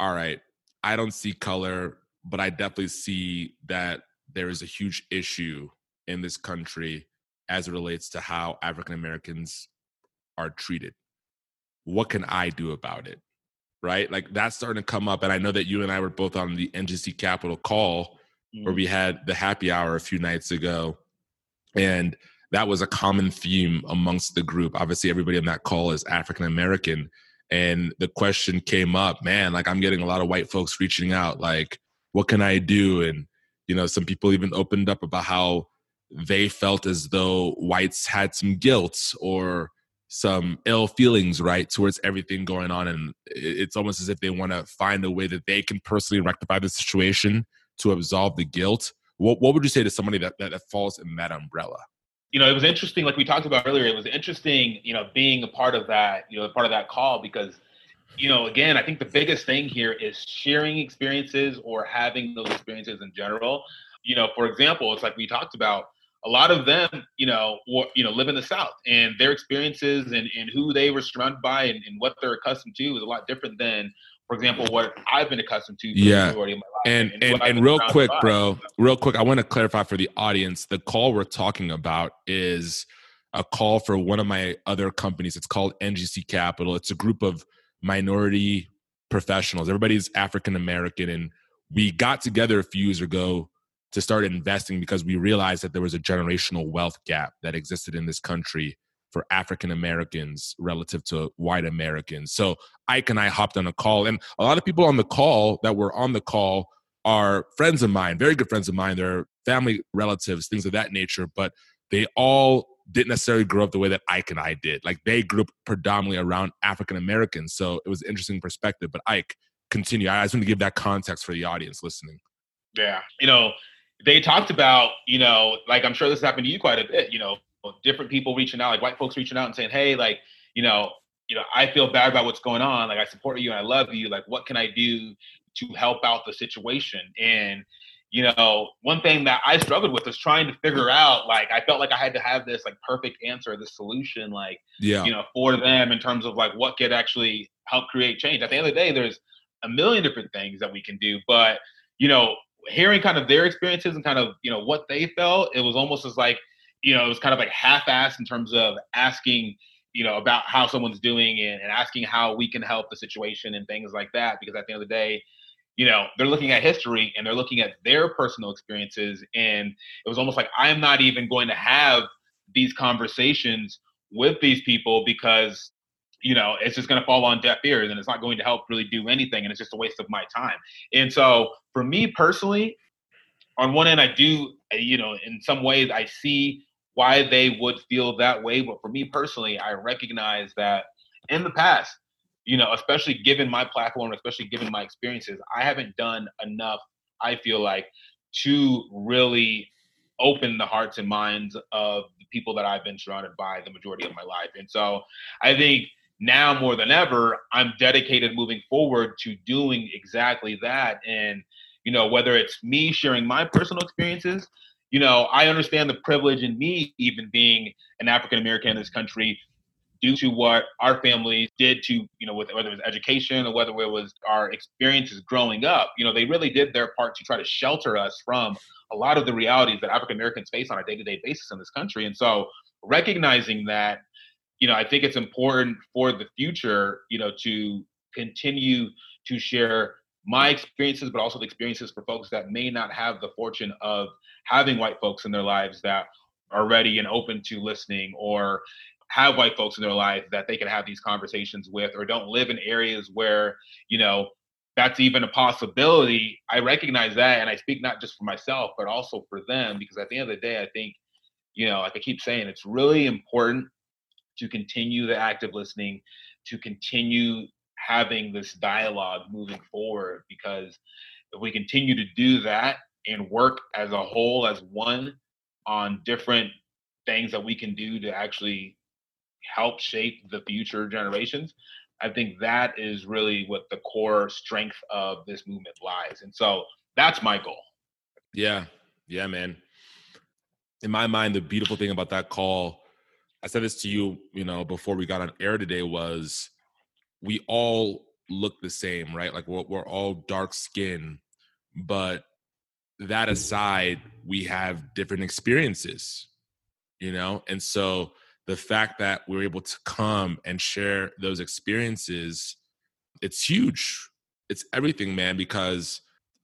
all right, I don't see color, but I definitely see that there is a huge issue in this country as it relates to how African Americans are treated. What can I do about it? Right? Like that's starting to come up. And I know that you and I were both on the NGC Capital call where mm-hmm. we had the happy hour a few nights ago. And that was a common theme amongst the group. Obviously, everybody on that call is African American. And the question came up, man, like I'm getting a lot of white folks reaching out, like, what can I do? And, you know, some people even opened up about how they felt as though whites had some guilt or some ill feelings, right, towards everything going on. And it's almost as if they want to find a way that they can personally rectify the situation to absolve the guilt. What, what would you say to somebody that, that, that falls in that umbrella? You know, it was interesting, like we talked about earlier, it was interesting, you know, being a part of that, you know, part of that call because, you know, again, I think the biggest thing here is sharing experiences or having those experiences in general. You know, for example, it's like we talked about, a lot of them, you know, or, you know, live in the South and their experiences and, and who they were surrounded by and, and what they're accustomed to is a lot different than, for example, what I've been accustomed to for Yeah. The majority of my life. and and, and real quick bro real quick i want to clarify for the audience the call we're talking about is a call for one of my other companies. It's called ngc capital. It's a group of minority professionals. Everybody's african american and we got together a few years ago to start investing because we realized that there was a generational wealth gap that existed in this country for African Americans relative to white Americans. So Ike and I hopped on a call, and a lot of people on the call that were on the call are friends of mine, very good friends of mine. They're family relatives, things of that nature, but they all didn't necessarily grow up the way that Ike and I did. Like they grew up predominantly around African Americans. So it was an interesting perspective. But Ike, continue. I just want to give that context for the audience listening. Yeah. You know, they talked about, you know, like I'm sure this happened to you quite a bit, you know, different people reaching out, like white folks reaching out and saying, Hey, like, you know, you know, I feel bad about what's going on. Like I support you and I love you. Like, what can I do to help out the situation? And, you know, one thing that I struggled with was trying to figure out, like, I felt like I had to have this like perfect answer, this solution, like, Yeah. you know, for them in terms of like what could actually help create change. At the end of the day, there's a million different things that we can do, but you know, hearing kind of their experiences and kind of you know what they felt, it was almost as like you know it was kind of like half-assed in terms of asking you know about how someone's doing and, and asking how we can help the situation and things like that. Because at the end of the day, you know they're looking at history and they're looking at their personal experiences, and it was almost like I'm not even going to have these conversations with these people because you know it's just going to fall on deaf ears and it's not going to help really do anything and it's just a waste of my time and so for me personally on one end i do you know in some ways i see why they would feel that way but for me personally i recognize that in the past you know especially given my platform especially given my experiences i haven't done enough i feel like to really open the hearts and minds of the people that I've been surrounded by the majority of my life. And so I think now more than ever, I'm dedicated moving forward to doing exactly that. And, you know, whether it's me sharing my personal experiences, you know, I understand the privilege in me even being an African American in this country due to what our families did to, you know, whether it was education or whether it was our experiences growing up, you know, they really did their part to try to shelter us from a lot of the realities that African Americans face on a day-to-day basis in this country. And so recognizing that, you know, I think it's important for the future, you know, to continue to share my experiences, but also the experiences for folks that may not have the fortune of having white folks in their lives that are ready and open to listening or have white folks in their life that they can have these conversations with or don't live in areas where, you know, that's even a possibility. I recognize that and I speak not just for myself, but also for them because at the end of the day, I think, you know, like I keep saying, it's really important to continue the active listening, to continue having this dialogue moving forward because if we continue to do that and work as a whole as one on different things that we can do to actually help shape the future generations. I think that is really what the core strength of this movement lies. And so that's my goal. Yeah. Yeah, man. In my mind, the beautiful thing about that call, I said this to you, you know, before we got on air today was we all look the same, right? Like we're, we're all dark skin, but that aside, we have different experiences, you know? And so the fact that we're able to come and share those experiences, it's huge. It's everything, man, because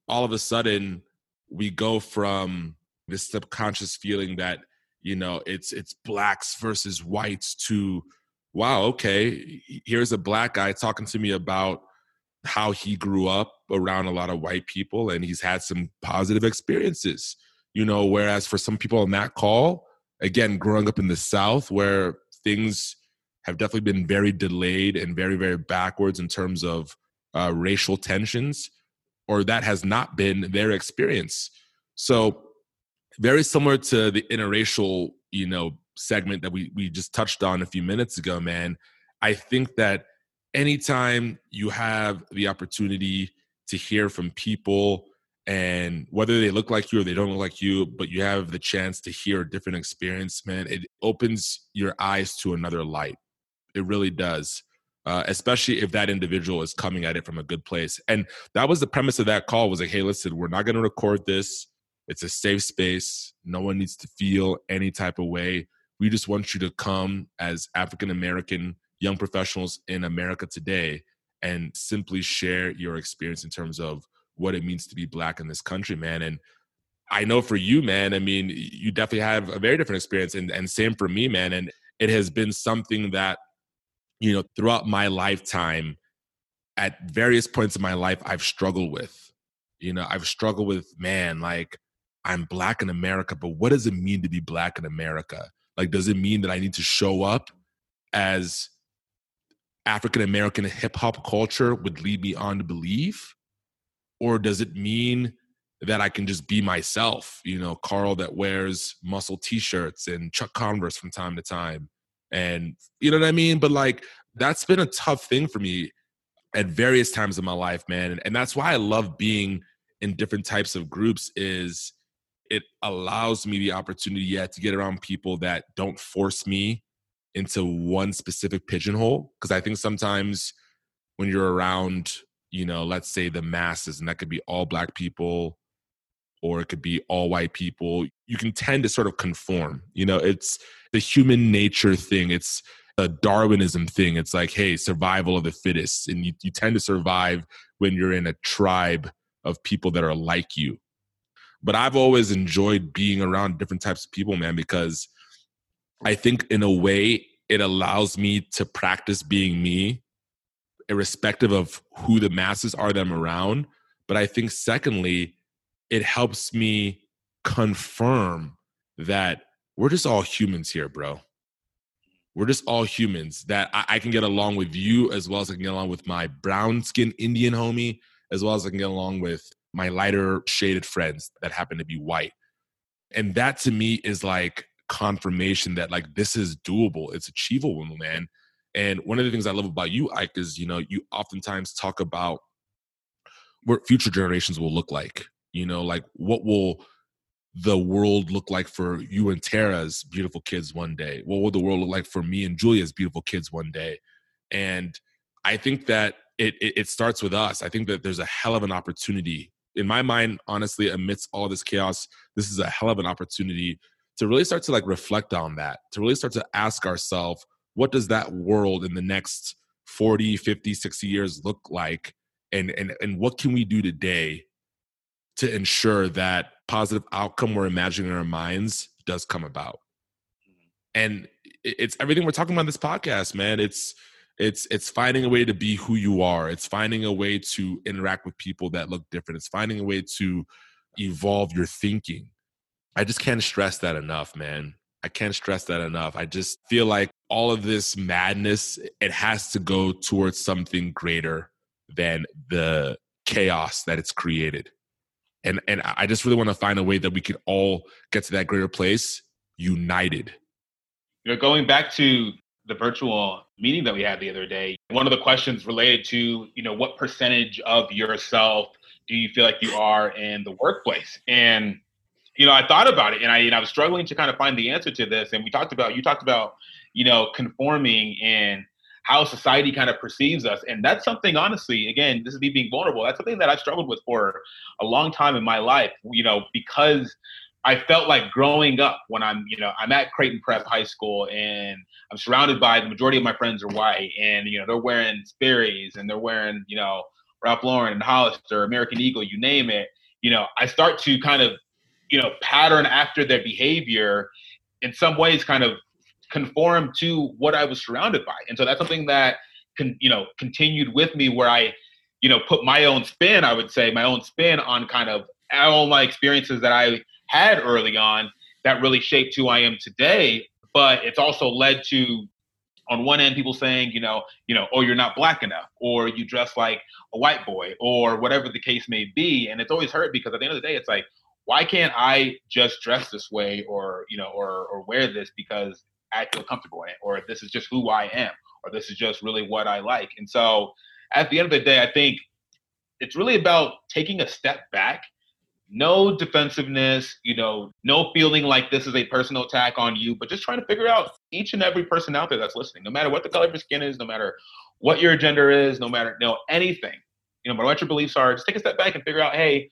all of a sudden we go from this subconscious feeling that, you know, it's it's blacks versus whites to wow, okay, here's a black guy talking to me about how he grew up around a lot of white people and he's had some positive experiences you know whereas for some people on that call again growing up in the south where things have definitely been very delayed and very very backwards in terms of uh, racial tensions or that has not been their experience. So very similar to the interracial you know segment that we we just touched on a few minutes ago man i think that anytime you have the opportunity to hear from people and whether they look like you or they don't look like you but you have the chance to hear a different experience man it opens your eyes to another light. It really does uh, especially if that individual is coming at it from a good place. And that was the premise of that call was like hey listen we're not going to record this. It's a safe space. No one needs to feel any type of way we just want you to come as african american young professionals in America today and simply share your experience in terms of what it means to be black in this country, man. And I know for you, man, I mean, you definitely have a very different experience and, and same for me, man. And it has been something that, you know, throughout my lifetime, at various points in my life, I've struggled with. You know, I've struggled with, man, like I'm black in America, but what does it mean to be black in America? Like, does it mean that I need to show up as African American hip hop culture would lead me on to believe? Or does it mean that I can just be myself? You know, Karl that wears muscle t shirts and Chuck Converse from time to time. And you know what I mean? But like, that's been a tough thing for me at various times in my life, man. And, and that's why I love being in different types of groups is it allows me the opportunity yet to get around people that don't force me into one specific pigeonhole because i think sometimes when you're around you know let's say the masses and that could be all black people or it could be all white people you can tend to sort of conform you know? It's the human nature thing it's a darwinism thing it's like hey survival of the fittest and you, you tend to survive when you're in a tribe of people that are like you but i've always enjoyed being around different types of people man because I think in a way it allows me to practice being me, irrespective of who the masses are that I'm around. But I think secondly, it helps me confirm that we're just all humans here, bro. We're just all humans that I, I can get along with you as well as I can get along with my brown skinned Indian homie, as well as I can get along with my lighter shaded friends that happen to be white. And that to me is like confirmation that like this is doable, it's achievable, man. And one of the things I love about you, Ike, is you know you oftentimes talk about what future generations will look like. You know, like what will the world look like for you and Tara's beautiful kids one day? What will the world look like for me and Julia's beautiful kids one day? And I think that it, it, it starts with us. I think that there's a hell of an opportunity in my mind. Honestly, amidst all this chaos, this is a hell of an opportunity to really start to like reflect on that, to really start to ask ourselves, what does that world in the next 40, 50, 60 years look like? And, and, and what can we do today to ensure that positive outcome we're imagining in our minds does come about? Mm-hmm. And it's everything we're talking about in this podcast, man. It's it's it's finding a way to be who you are. It's finding a way to interact with people that look different. It's finding a way to evolve your thinking I just can't stress that enough, man. I can't stress that enough. I just feel like all of this madness, it has to go towards something greater than the chaos that it's created. And and I just really want to find a way that we could all get to that greater place united. You know, going back to the virtual meeting that we had the other day. One of the questions related to, you know, what percentage of yourself do you feel like you are in the workplace? And you know, I thought about it and I and I was struggling to kind of find the answer to this. And we talked about you talked about, you know, conforming and how society kind of perceives us. And that's something honestly, again, this is me being vulnerable. That's something that I've struggled with for a long time in my life, you know, because I felt like growing up when I'm, you know, I'm at Creighton Prep High School and I'm surrounded by the majority of my friends are white and, you know, they're wearing Sperry's and they're wearing, you know, Ralph Lauren and Hollister, American Eagle, you name it. You know, I start to kind of, you know, pattern after their behavior in some ways kind of conform to what I was surrounded by. And so that's something that can, you know, continued with me where I, you know, put my own spin, I would say, my own spin on kind of all my experiences that I had early on that really shaped who I am today. But it's also led to, on one end, people saying, you know, you know, oh, you're not black enough, or you dress like a white boy, or whatever the case may be. And it's always hurt because at the end of the day, it's like, why can't I just dress this way, or you know, or or wear this because I feel comfortable in it, or this is just who I am, or this is just really what I like. And so, at the end of the day, I think it's really about taking a step back no defensiveness, you know, no feeling like this is a personal attack on you, but just trying to figure out each and every person out there that's listening, no matter what the color of your skin is, no matter what your gender is, no matter you know anything, you know, what your beliefs are, just take a step back and figure out, hey,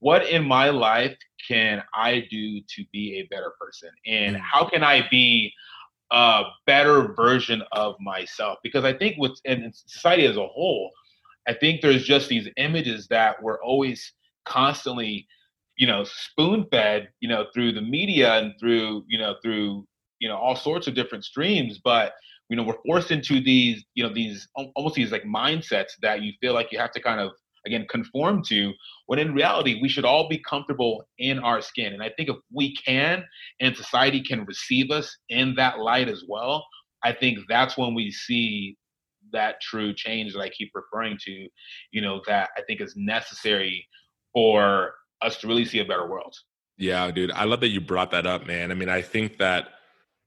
what in my life can I do to be a better person? And mm. how can I be a better version of myself? Because I think with in society as a whole, I think there's just these images that we're always constantly, you know, spoon fed, you know, through the media and through, you know, through, you know, all sorts of different streams. But, you know, we're forced into these, you know, these almost these like mindsets that you feel like you have to kind of again conform to when in reality we should all be comfortable in our skin and i think if we can and society can receive us in that light as well i think that's when we see that true change that i keep referring to you know that i think is necessary for us to really see a better world. Yeah, dude. I love that you brought that up, man. I mean, I think that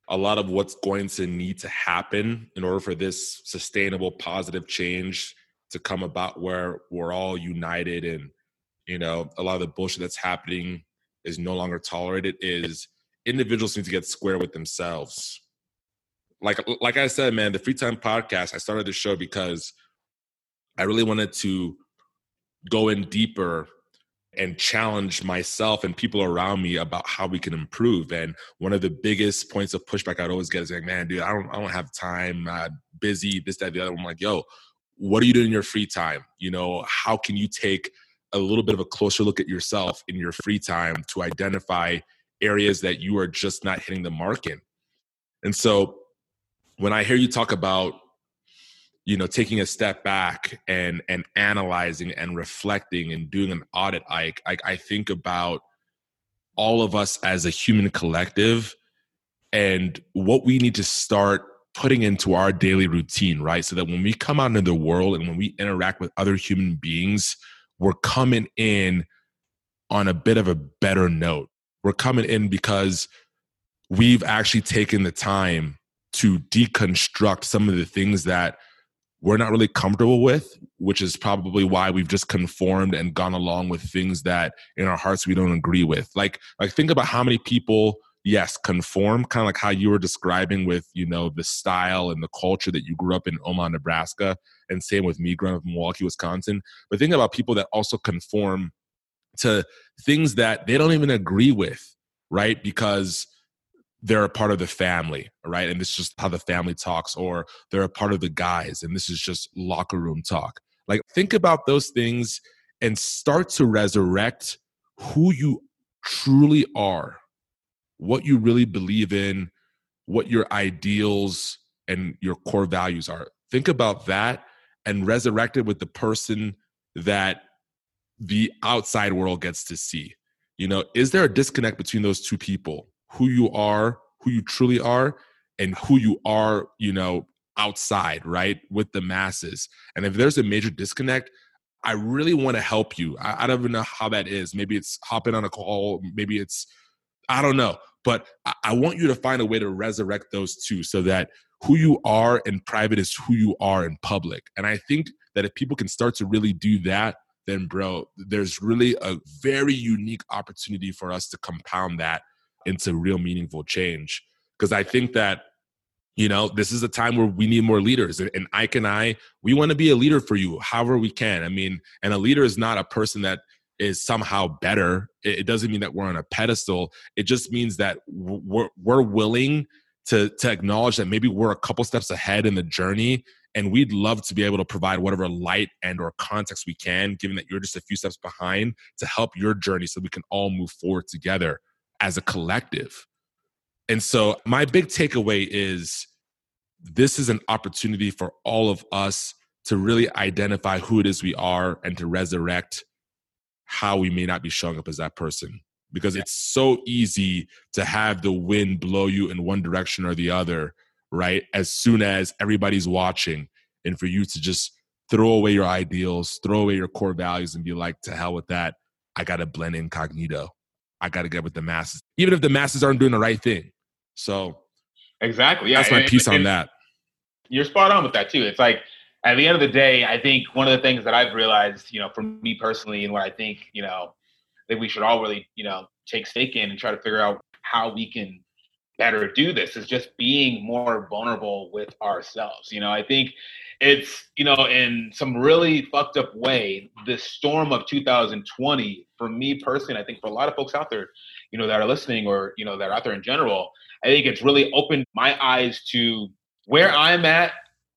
a lot of what's going to need to happen in order for this sustainable positive change to come about where we're all united and you know a lot of the bullshit that's happening is no longer tolerated is individuals need to get square with themselves like like i said man the free time podcast i started the show because i really wanted to go in deeper and challenge myself and people around me about how we can improve. And one of the biggest points of pushback I'd always get is like, man, dude, I don't, I don't have time, uh, busy, this, that, the other. I'm like, yo, what are you doing in your free time? You know, how can you take a little bit of a closer look at yourself in your free time to identify areas that you are just not hitting the mark in? And so when I hear you talk about you know taking a step back and and analyzing and reflecting and doing an audit I, I i think about all of us as a human collective and what we need to start putting into our daily routine right? So that when we come out into the world and when we interact with other human beings we're coming in on a bit of a better note. We're coming in because we've actually taken the time to deconstruct some of the things that we're not really comfortable with, which is probably why we've just conformed and gone along with things that in our hearts we don't agree with. Like, like think about how many people, yes, conform, kind of like how you were describing with, you know, the style and the culture that you grew up in Omaha, Nebraska, and same with me growing up in Milwaukee, Wisconsin. But think about people that also conform to things that they don't even agree with, right? Because they're a part of the family, right? And this is just how the family talks, or they're a part of the guys, and this is just locker room talk. Like, think about those things and start to resurrect who you truly are, what you really believe in, what your ideals and your core values are. Think about that and resurrect it with the person that the outside world gets to see. You know, is there a disconnect between those two people? Who you are, who you truly are, and who you are, you know, outside, right, with the masses. And if there's a major disconnect, I really want to help you. I, I don't even know how that is. Maybe it's hopping on a call, maybe it's, I don't know. but I, I want you to find a way to resurrect those two so that who you are in private is who you are in public. And I think that if people can start to really do that, then bro, there's really a very unique opportunity for us to compound that into real meaningful change. Because I think that you know this is a time where we need more leaders and, and ike and i we want to be a leader for you however we can. I mean and a leader is not a person that is somehow better. It, it doesn't mean that we're on a pedestal. It just means that we're, we're willing to to acknowledge that maybe we're a couple steps ahead in the journey and we'd love to be able to provide whatever light and or context we can given that you're just a few steps behind to help your journey so we can all move forward together as a collective and so, my big takeaway is this is an opportunity for all of us to really identify who it is we are and to resurrect how we may not be showing up as that person. Because yeah. it's so easy to have the wind blow you in one direction or the other, right? As soon as everybody's watching, and for you to just throw away your ideals, throw away your core values, and be like, to hell with that. I got to blend incognito. I got to get with the masses, even if the masses aren't doing the right thing. So, exactly. Yeah, that's my piece on that. You're spot on with that too. It's like at the end of the day, I think one of the things that I've realized, you know, for me personally, and what I think, you know, that we should all really, you know, take stake in and try to figure out how we can better do this is just being more vulnerable with ourselves. You know, I think it's you know in some really fucked up way the storm of 2020 for me personally i think for a lot of folks out there you know that are listening or you know that are out there in general i think it's really opened my eyes to where i'm at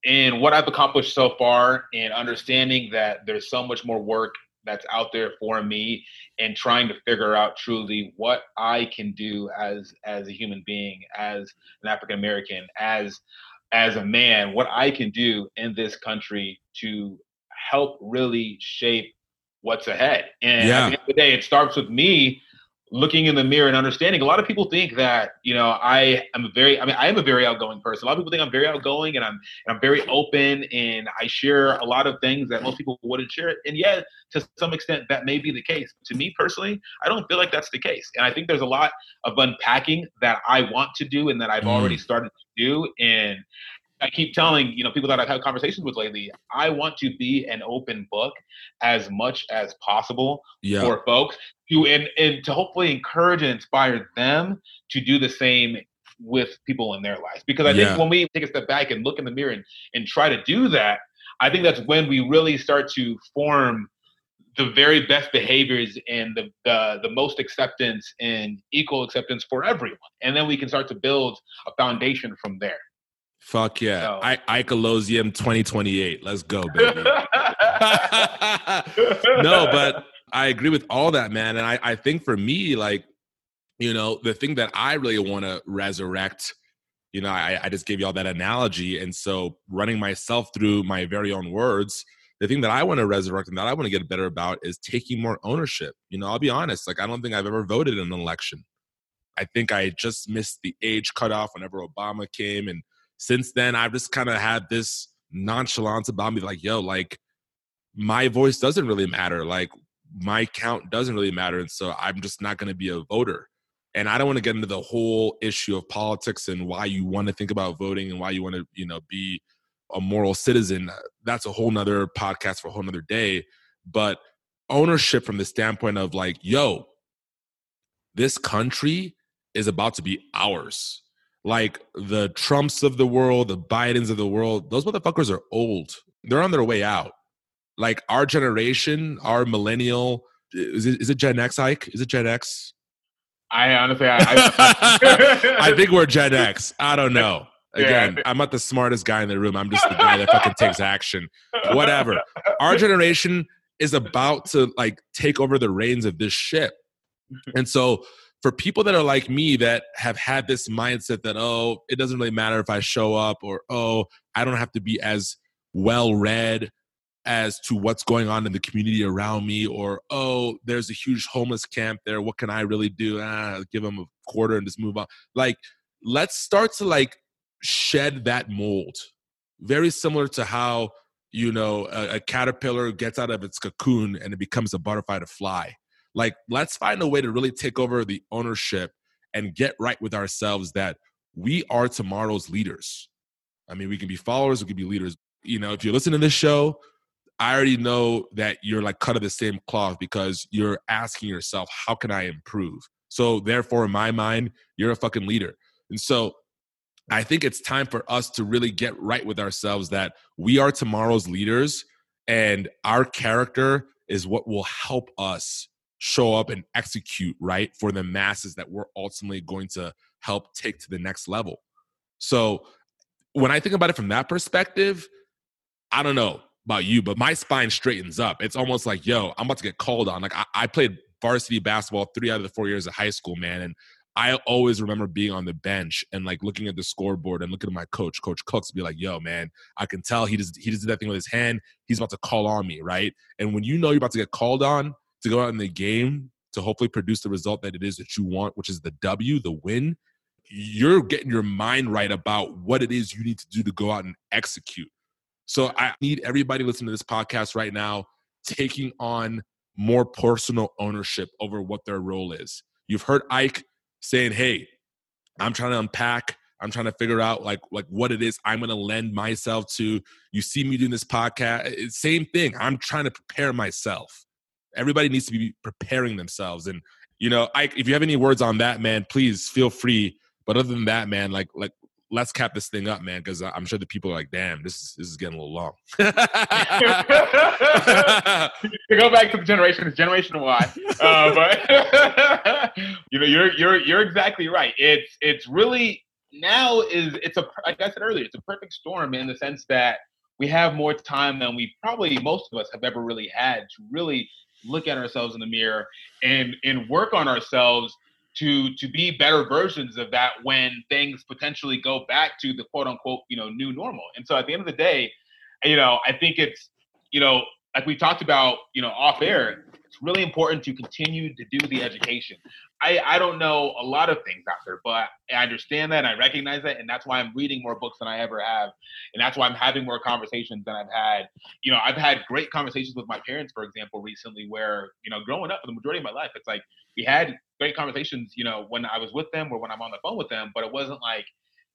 and what i've accomplished so far and understanding that there's so much more work that's out there for me and trying to figure out truly what I can do as as a human being, as an African American, as as a man what I can do in this country to help really shape what's ahead. And yeah. at the end of the day, it starts with me looking in the mirror and understanding. A lot of people think that you know I am a very, I mean, I am a very outgoing person. A lot of people think I'm very outgoing and I'm and I'm very open and I share a lot of things that most people wouldn't share. And yet, to some extent, that may be the case. To me personally, I don't feel like that's the case. And I think there's a lot of unpacking that I want to do and that I've mm. already started to do. And I keep telling you know people that I've had conversations with lately, I want to be an open book as much as possible yeah. for folks to and, and to hopefully encourage and inspire them to do the same with people in their lives. Because I yeah. think when we take a step back and look in the mirror and, and try to do that, I think that's when we really start to form the very best behaviors and the, the, the most acceptance and equal acceptance for everyone. And then we can start to build a foundation from there. Fuck yeah. So. I Ike Aloziem 2028. Let's go, baby. no, but I agree with all that, man. And I, I think for me, like, you know, the thing that I really want to resurrect, you know, I, I just gave you all that analogy. And so running myself through my very own words, the thing that I want to resurrect and that I want to get better about is taking more ownership. You know, I'll be honest, like I don't think I've ever voted in an election. I think I just missed the age cutoff whenever Obama came and since then, I've just kind of had this nonchalance about me, like, yo, like my voice doesn't really matter. Like my count doesn't really matter. And so I'm just not going to be a voter. And I don't want to get into the whole issue of politics and why you want to think about voting and why you want to, you know, be a moral citizen. That's a whole nother podcast for a whole nother day. But ownership from the standpoint of like, yo, this country is about to be ours like the Trumps of the world, the Bidens of the world, those motherfuckers are old. They're on their way out. Like our generation, our millennial, is it, is it Gen X, Ike? Is it Gen X? I honestly, I, I, I think we're Gen X. I don't know. Again, yeah. I'm not the smartest guy in the room. I'm just the guy that fucking takes action. Whatever. Our generation is about to like take over the reins of this ship. And so for people that are like me that have had this mindset that oh it doesn't really matter if i show up or oh i don't have to be as well read as to what's going on in the community around me or oh there's a huge homeless camp there. What can i really do? Ah, give them a quarter and just move on. Like let's start to like shed that mold. Very similar to how you know a, a caterpillar gets out of its cocoon and it becomes a butterfly to fly like, let's find a way to really take over the ownership and get right with ourselves that we are tomorrow's leaders. I mean, we can be followers, we can be leaders. You know, if you're listening to this show, I already know that you're like cut of the same cloth because you're asking yourself, how can I improve? So, therefore, in my mind, you're a fucking leader. And so, I think it's time for us to really get right with ourselves that we are tomorrow's leaders and our character is what will help us show up and execute right for the masses that we're ultimately going to help take to the next level. So when I think about it from that perspective, I don't know about you, but my spine straightens up. It's almost like, yo, I'm about to get called on. Like I, I played varsity basketball three out of the four years of high school, man. And I always remember being on the bench and like looking at the scoreboard and looking at my coach, Coach Cooks, be like, "Yo, man, I can tell he does he does that thing with his hand. He's about to call on me, right?" And when you know you're about to get called on to go out in the game to hopefully produce the result that it is that you want, which is the W, the win, you're getting your mind right about what it is you need to do to go out and execute. So I need everybody listening to this podcast right now taking on more personal ownership over what their role is. You've heard Ike saying, "Hey, I'm trying to unpack. I'm trying to figure out like like what it is I'm going to lend myself to. You see me doing this podcast, eh, same thing. I'm trying to prepare myself. Everybody needs to be preparing themselves. And you know, if you have any words on that, man, please feel free. But other than that, man, like like let's cap this thing up, man, because I'm sure the people are like, damn, this is this is getting a little long. to go back to the generation, it's Generation Y. Uh, but you know, you're you're you're exactly right. It's it's really now is it's a like I said earlier, it's a perfect storm in the sense that we have more time than we probably most of us have ever really had to really look at ourselves in the mirror and and work on ourselves to to be better versions of that when things potentially go back to the quote unquote you know new normal. And so at the end of the day you know i think it's you know like we talked about you know off air it's really important to continue to do the education i i don't know a lot of things out there but i understand that and i recognize that and that's why i'm reading more books than i ever have and that's why i'm having more conversations than i've had you know i've had great conversations with my parents for example recently where you know growing up for the majority of my life it's like we had great conversations, you know, when I was with them or when I'm on the phone with them, but it wasn't like,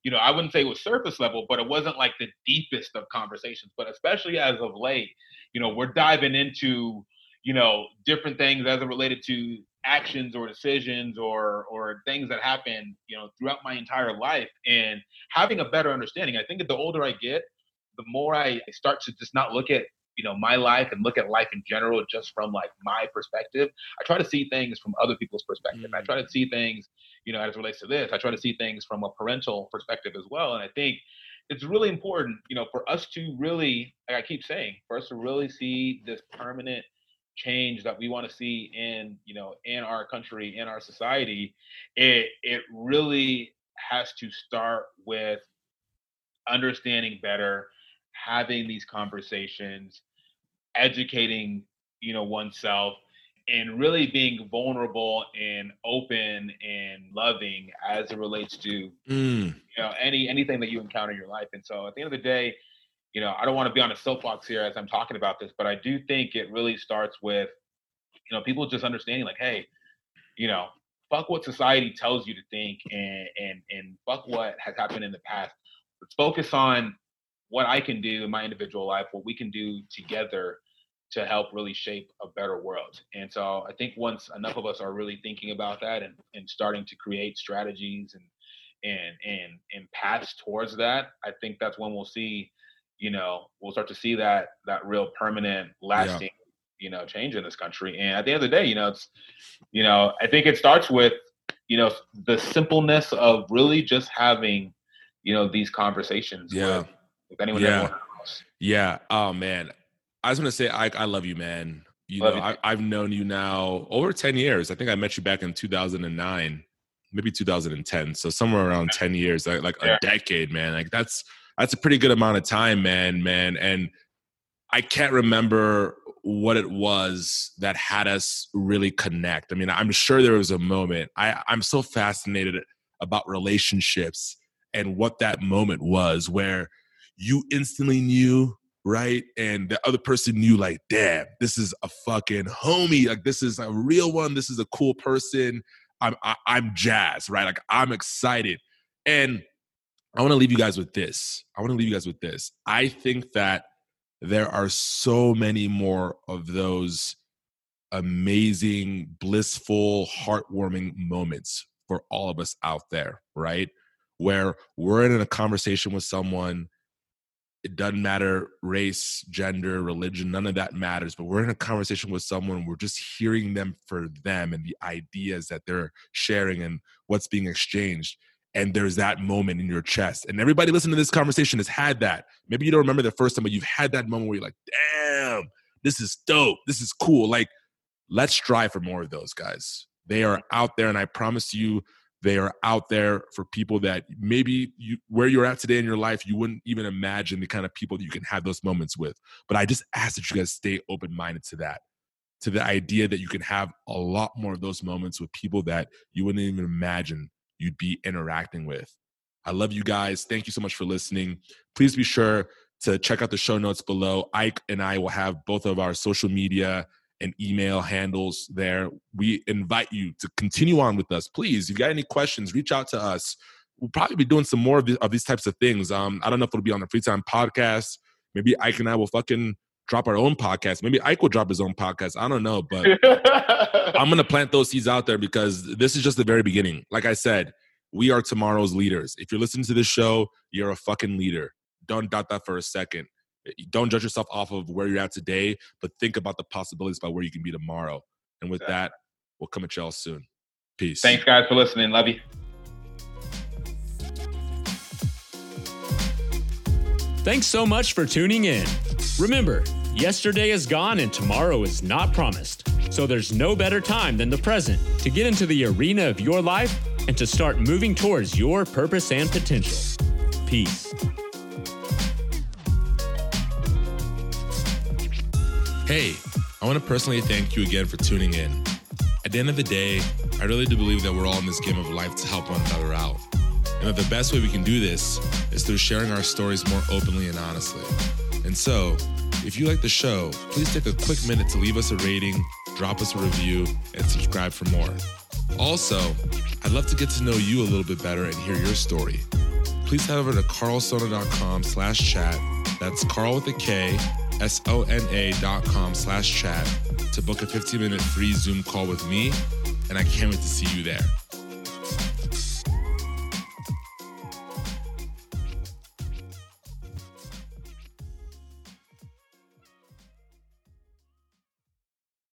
you know, I wouldn't say it was surface level, but it wasn't like the deepest of conversations. But especially as of late, you know, we're diving into, you know, different things as it related to actions or decisions or or things that happen, you know, throughout my entire life and having a better understanding. I think that the older I get, the more I start to just not look at you know my life and look at life in general just from like my perspective i try to see things from other people's perspective mm. i try to see things you know as it relates to this i try to see things from a parental perspective as well and i think it's really important you know for us to really like i keep saying for us to really see this permanent change that we want to see in you know in our country in our society it it really has to start with understanding better having these conversations, educating, you know, oneself and really being vulnerable and open and loving as it relates to mm. you know any anything that you encounter in your life. And so at the end of the day, you know, I don't want to be on a soapbox here as I'm talking about this, but I do think it really starts with, you know, people just understanding like, hey, you know, fuck what society tells you to think and and and fuck what has happened in the past. Let's focus on what I can do in my individual life, what we can do together to help really shape a better world. And so I think once enough of us are really thinking about that and, and starting to create strategies and and and and paths towards that, I think that's when we'll see, you know, we'll start to see that that real permanent, lasting, yeah. you know, change in this country. And at the end of the day, you know, it's you know, I think it starts with, you know, the simpleness of really just having, you know, these conversations yeah. with if anyone yeah. Yeah. Oh man. I was gonna say I I love you, man. You love know, you. I, have known you now over 10 years. I think I met you back in 2009, maybe 2010. So somewhere around 10 years, like, like yeah. a decade, man. Like that's that's a pretty good amount of time, man, man. And I can't remember what it was that had us really connect. I mean, I'm sure there was a moment. I, I'm so fascinated about relationships and what that moment was where you instantly knew right? And the other person knew, like, damn, this is a fucking homie. Like, this is a real one. This is a cool person. I'm I, am i am jazzed, right? Like I'm excited. And I want to leave you guys with this. I want to leave you guys with this. I think that there are so many more of those amazing, blissful, heartwarming moments for all of us out there, right? Where we're in a conversation with someone, it doesn't matter race, gender, religion, none of that matters, but we're in a conversation with someone, we're just hearing them for them and the ideas that they're sharing and what's being exchanged and there's that moment in your chest. And everybody listening to this conversation has had that. Maybe you don't remember the first time, but you've had that moment where you're like, damn, this is dope. This is cool. Like, let's strive for more of those guys. They are out there, and I promise you, they are out there for people that maybe you where you're at today in your life, you wouldn't even imagine the kind of people that you can have those moments with. But I just ask that you guys stay open-minded to that, to the idea that you can have a lot more of those moments with people that you wouldn't even imagine you'd be interacting with. I love you guys. Thank you so much for listening. Please be sure to check out the show notes below. Ike and I will have both of our social media and email handles there. We invite you to continue on with us. Please, if you got any questions, reach out to us. We'll probably be doing some more of, the, of these types of things. Um, I don't know if it'll be on the free time podcast. Maybe Ike and I will fucking drop our own podcast. Maybe Ike will drop his own podcast. I don't know, but I'm gonna plant those seeds out there because this is just the very beginning. Like I said, we are tomorrow's leaders. If you're listening to this show, you're a fucking leader. Don't doubt that for a second. Don't judge yourself off of where you're at today, but think about the possibilities about where you can be tomorrow. And with that, we'll come at y'all soon. Peace. Thanks, guys, for listening. Love you. Thanks so much for tuning in. Remember, Yesterday is gone and tomorrow is not promised. So there's no better time than the present to get into the arena of your life and to start moving towards your purpose and potential. Peace. Hey, I want to personally thank you again for tuning in. At the end of the day, I really do believe that we're all in this game of life to help one another out. And that the best way we can do this is through sharing our stories more openly and honestly. And so, if you like the show, please take a quick minute to leave us a rating, drop us a review, and subscribe for more. Also, I'd love to get to know you a little bit better and hear your story. Please head over to karlsona.com slash chat. That's Carl with a K, S-O-N-A dot com slash chat to book a 15-minute free Zoom call with me, and I can't wait to see you there.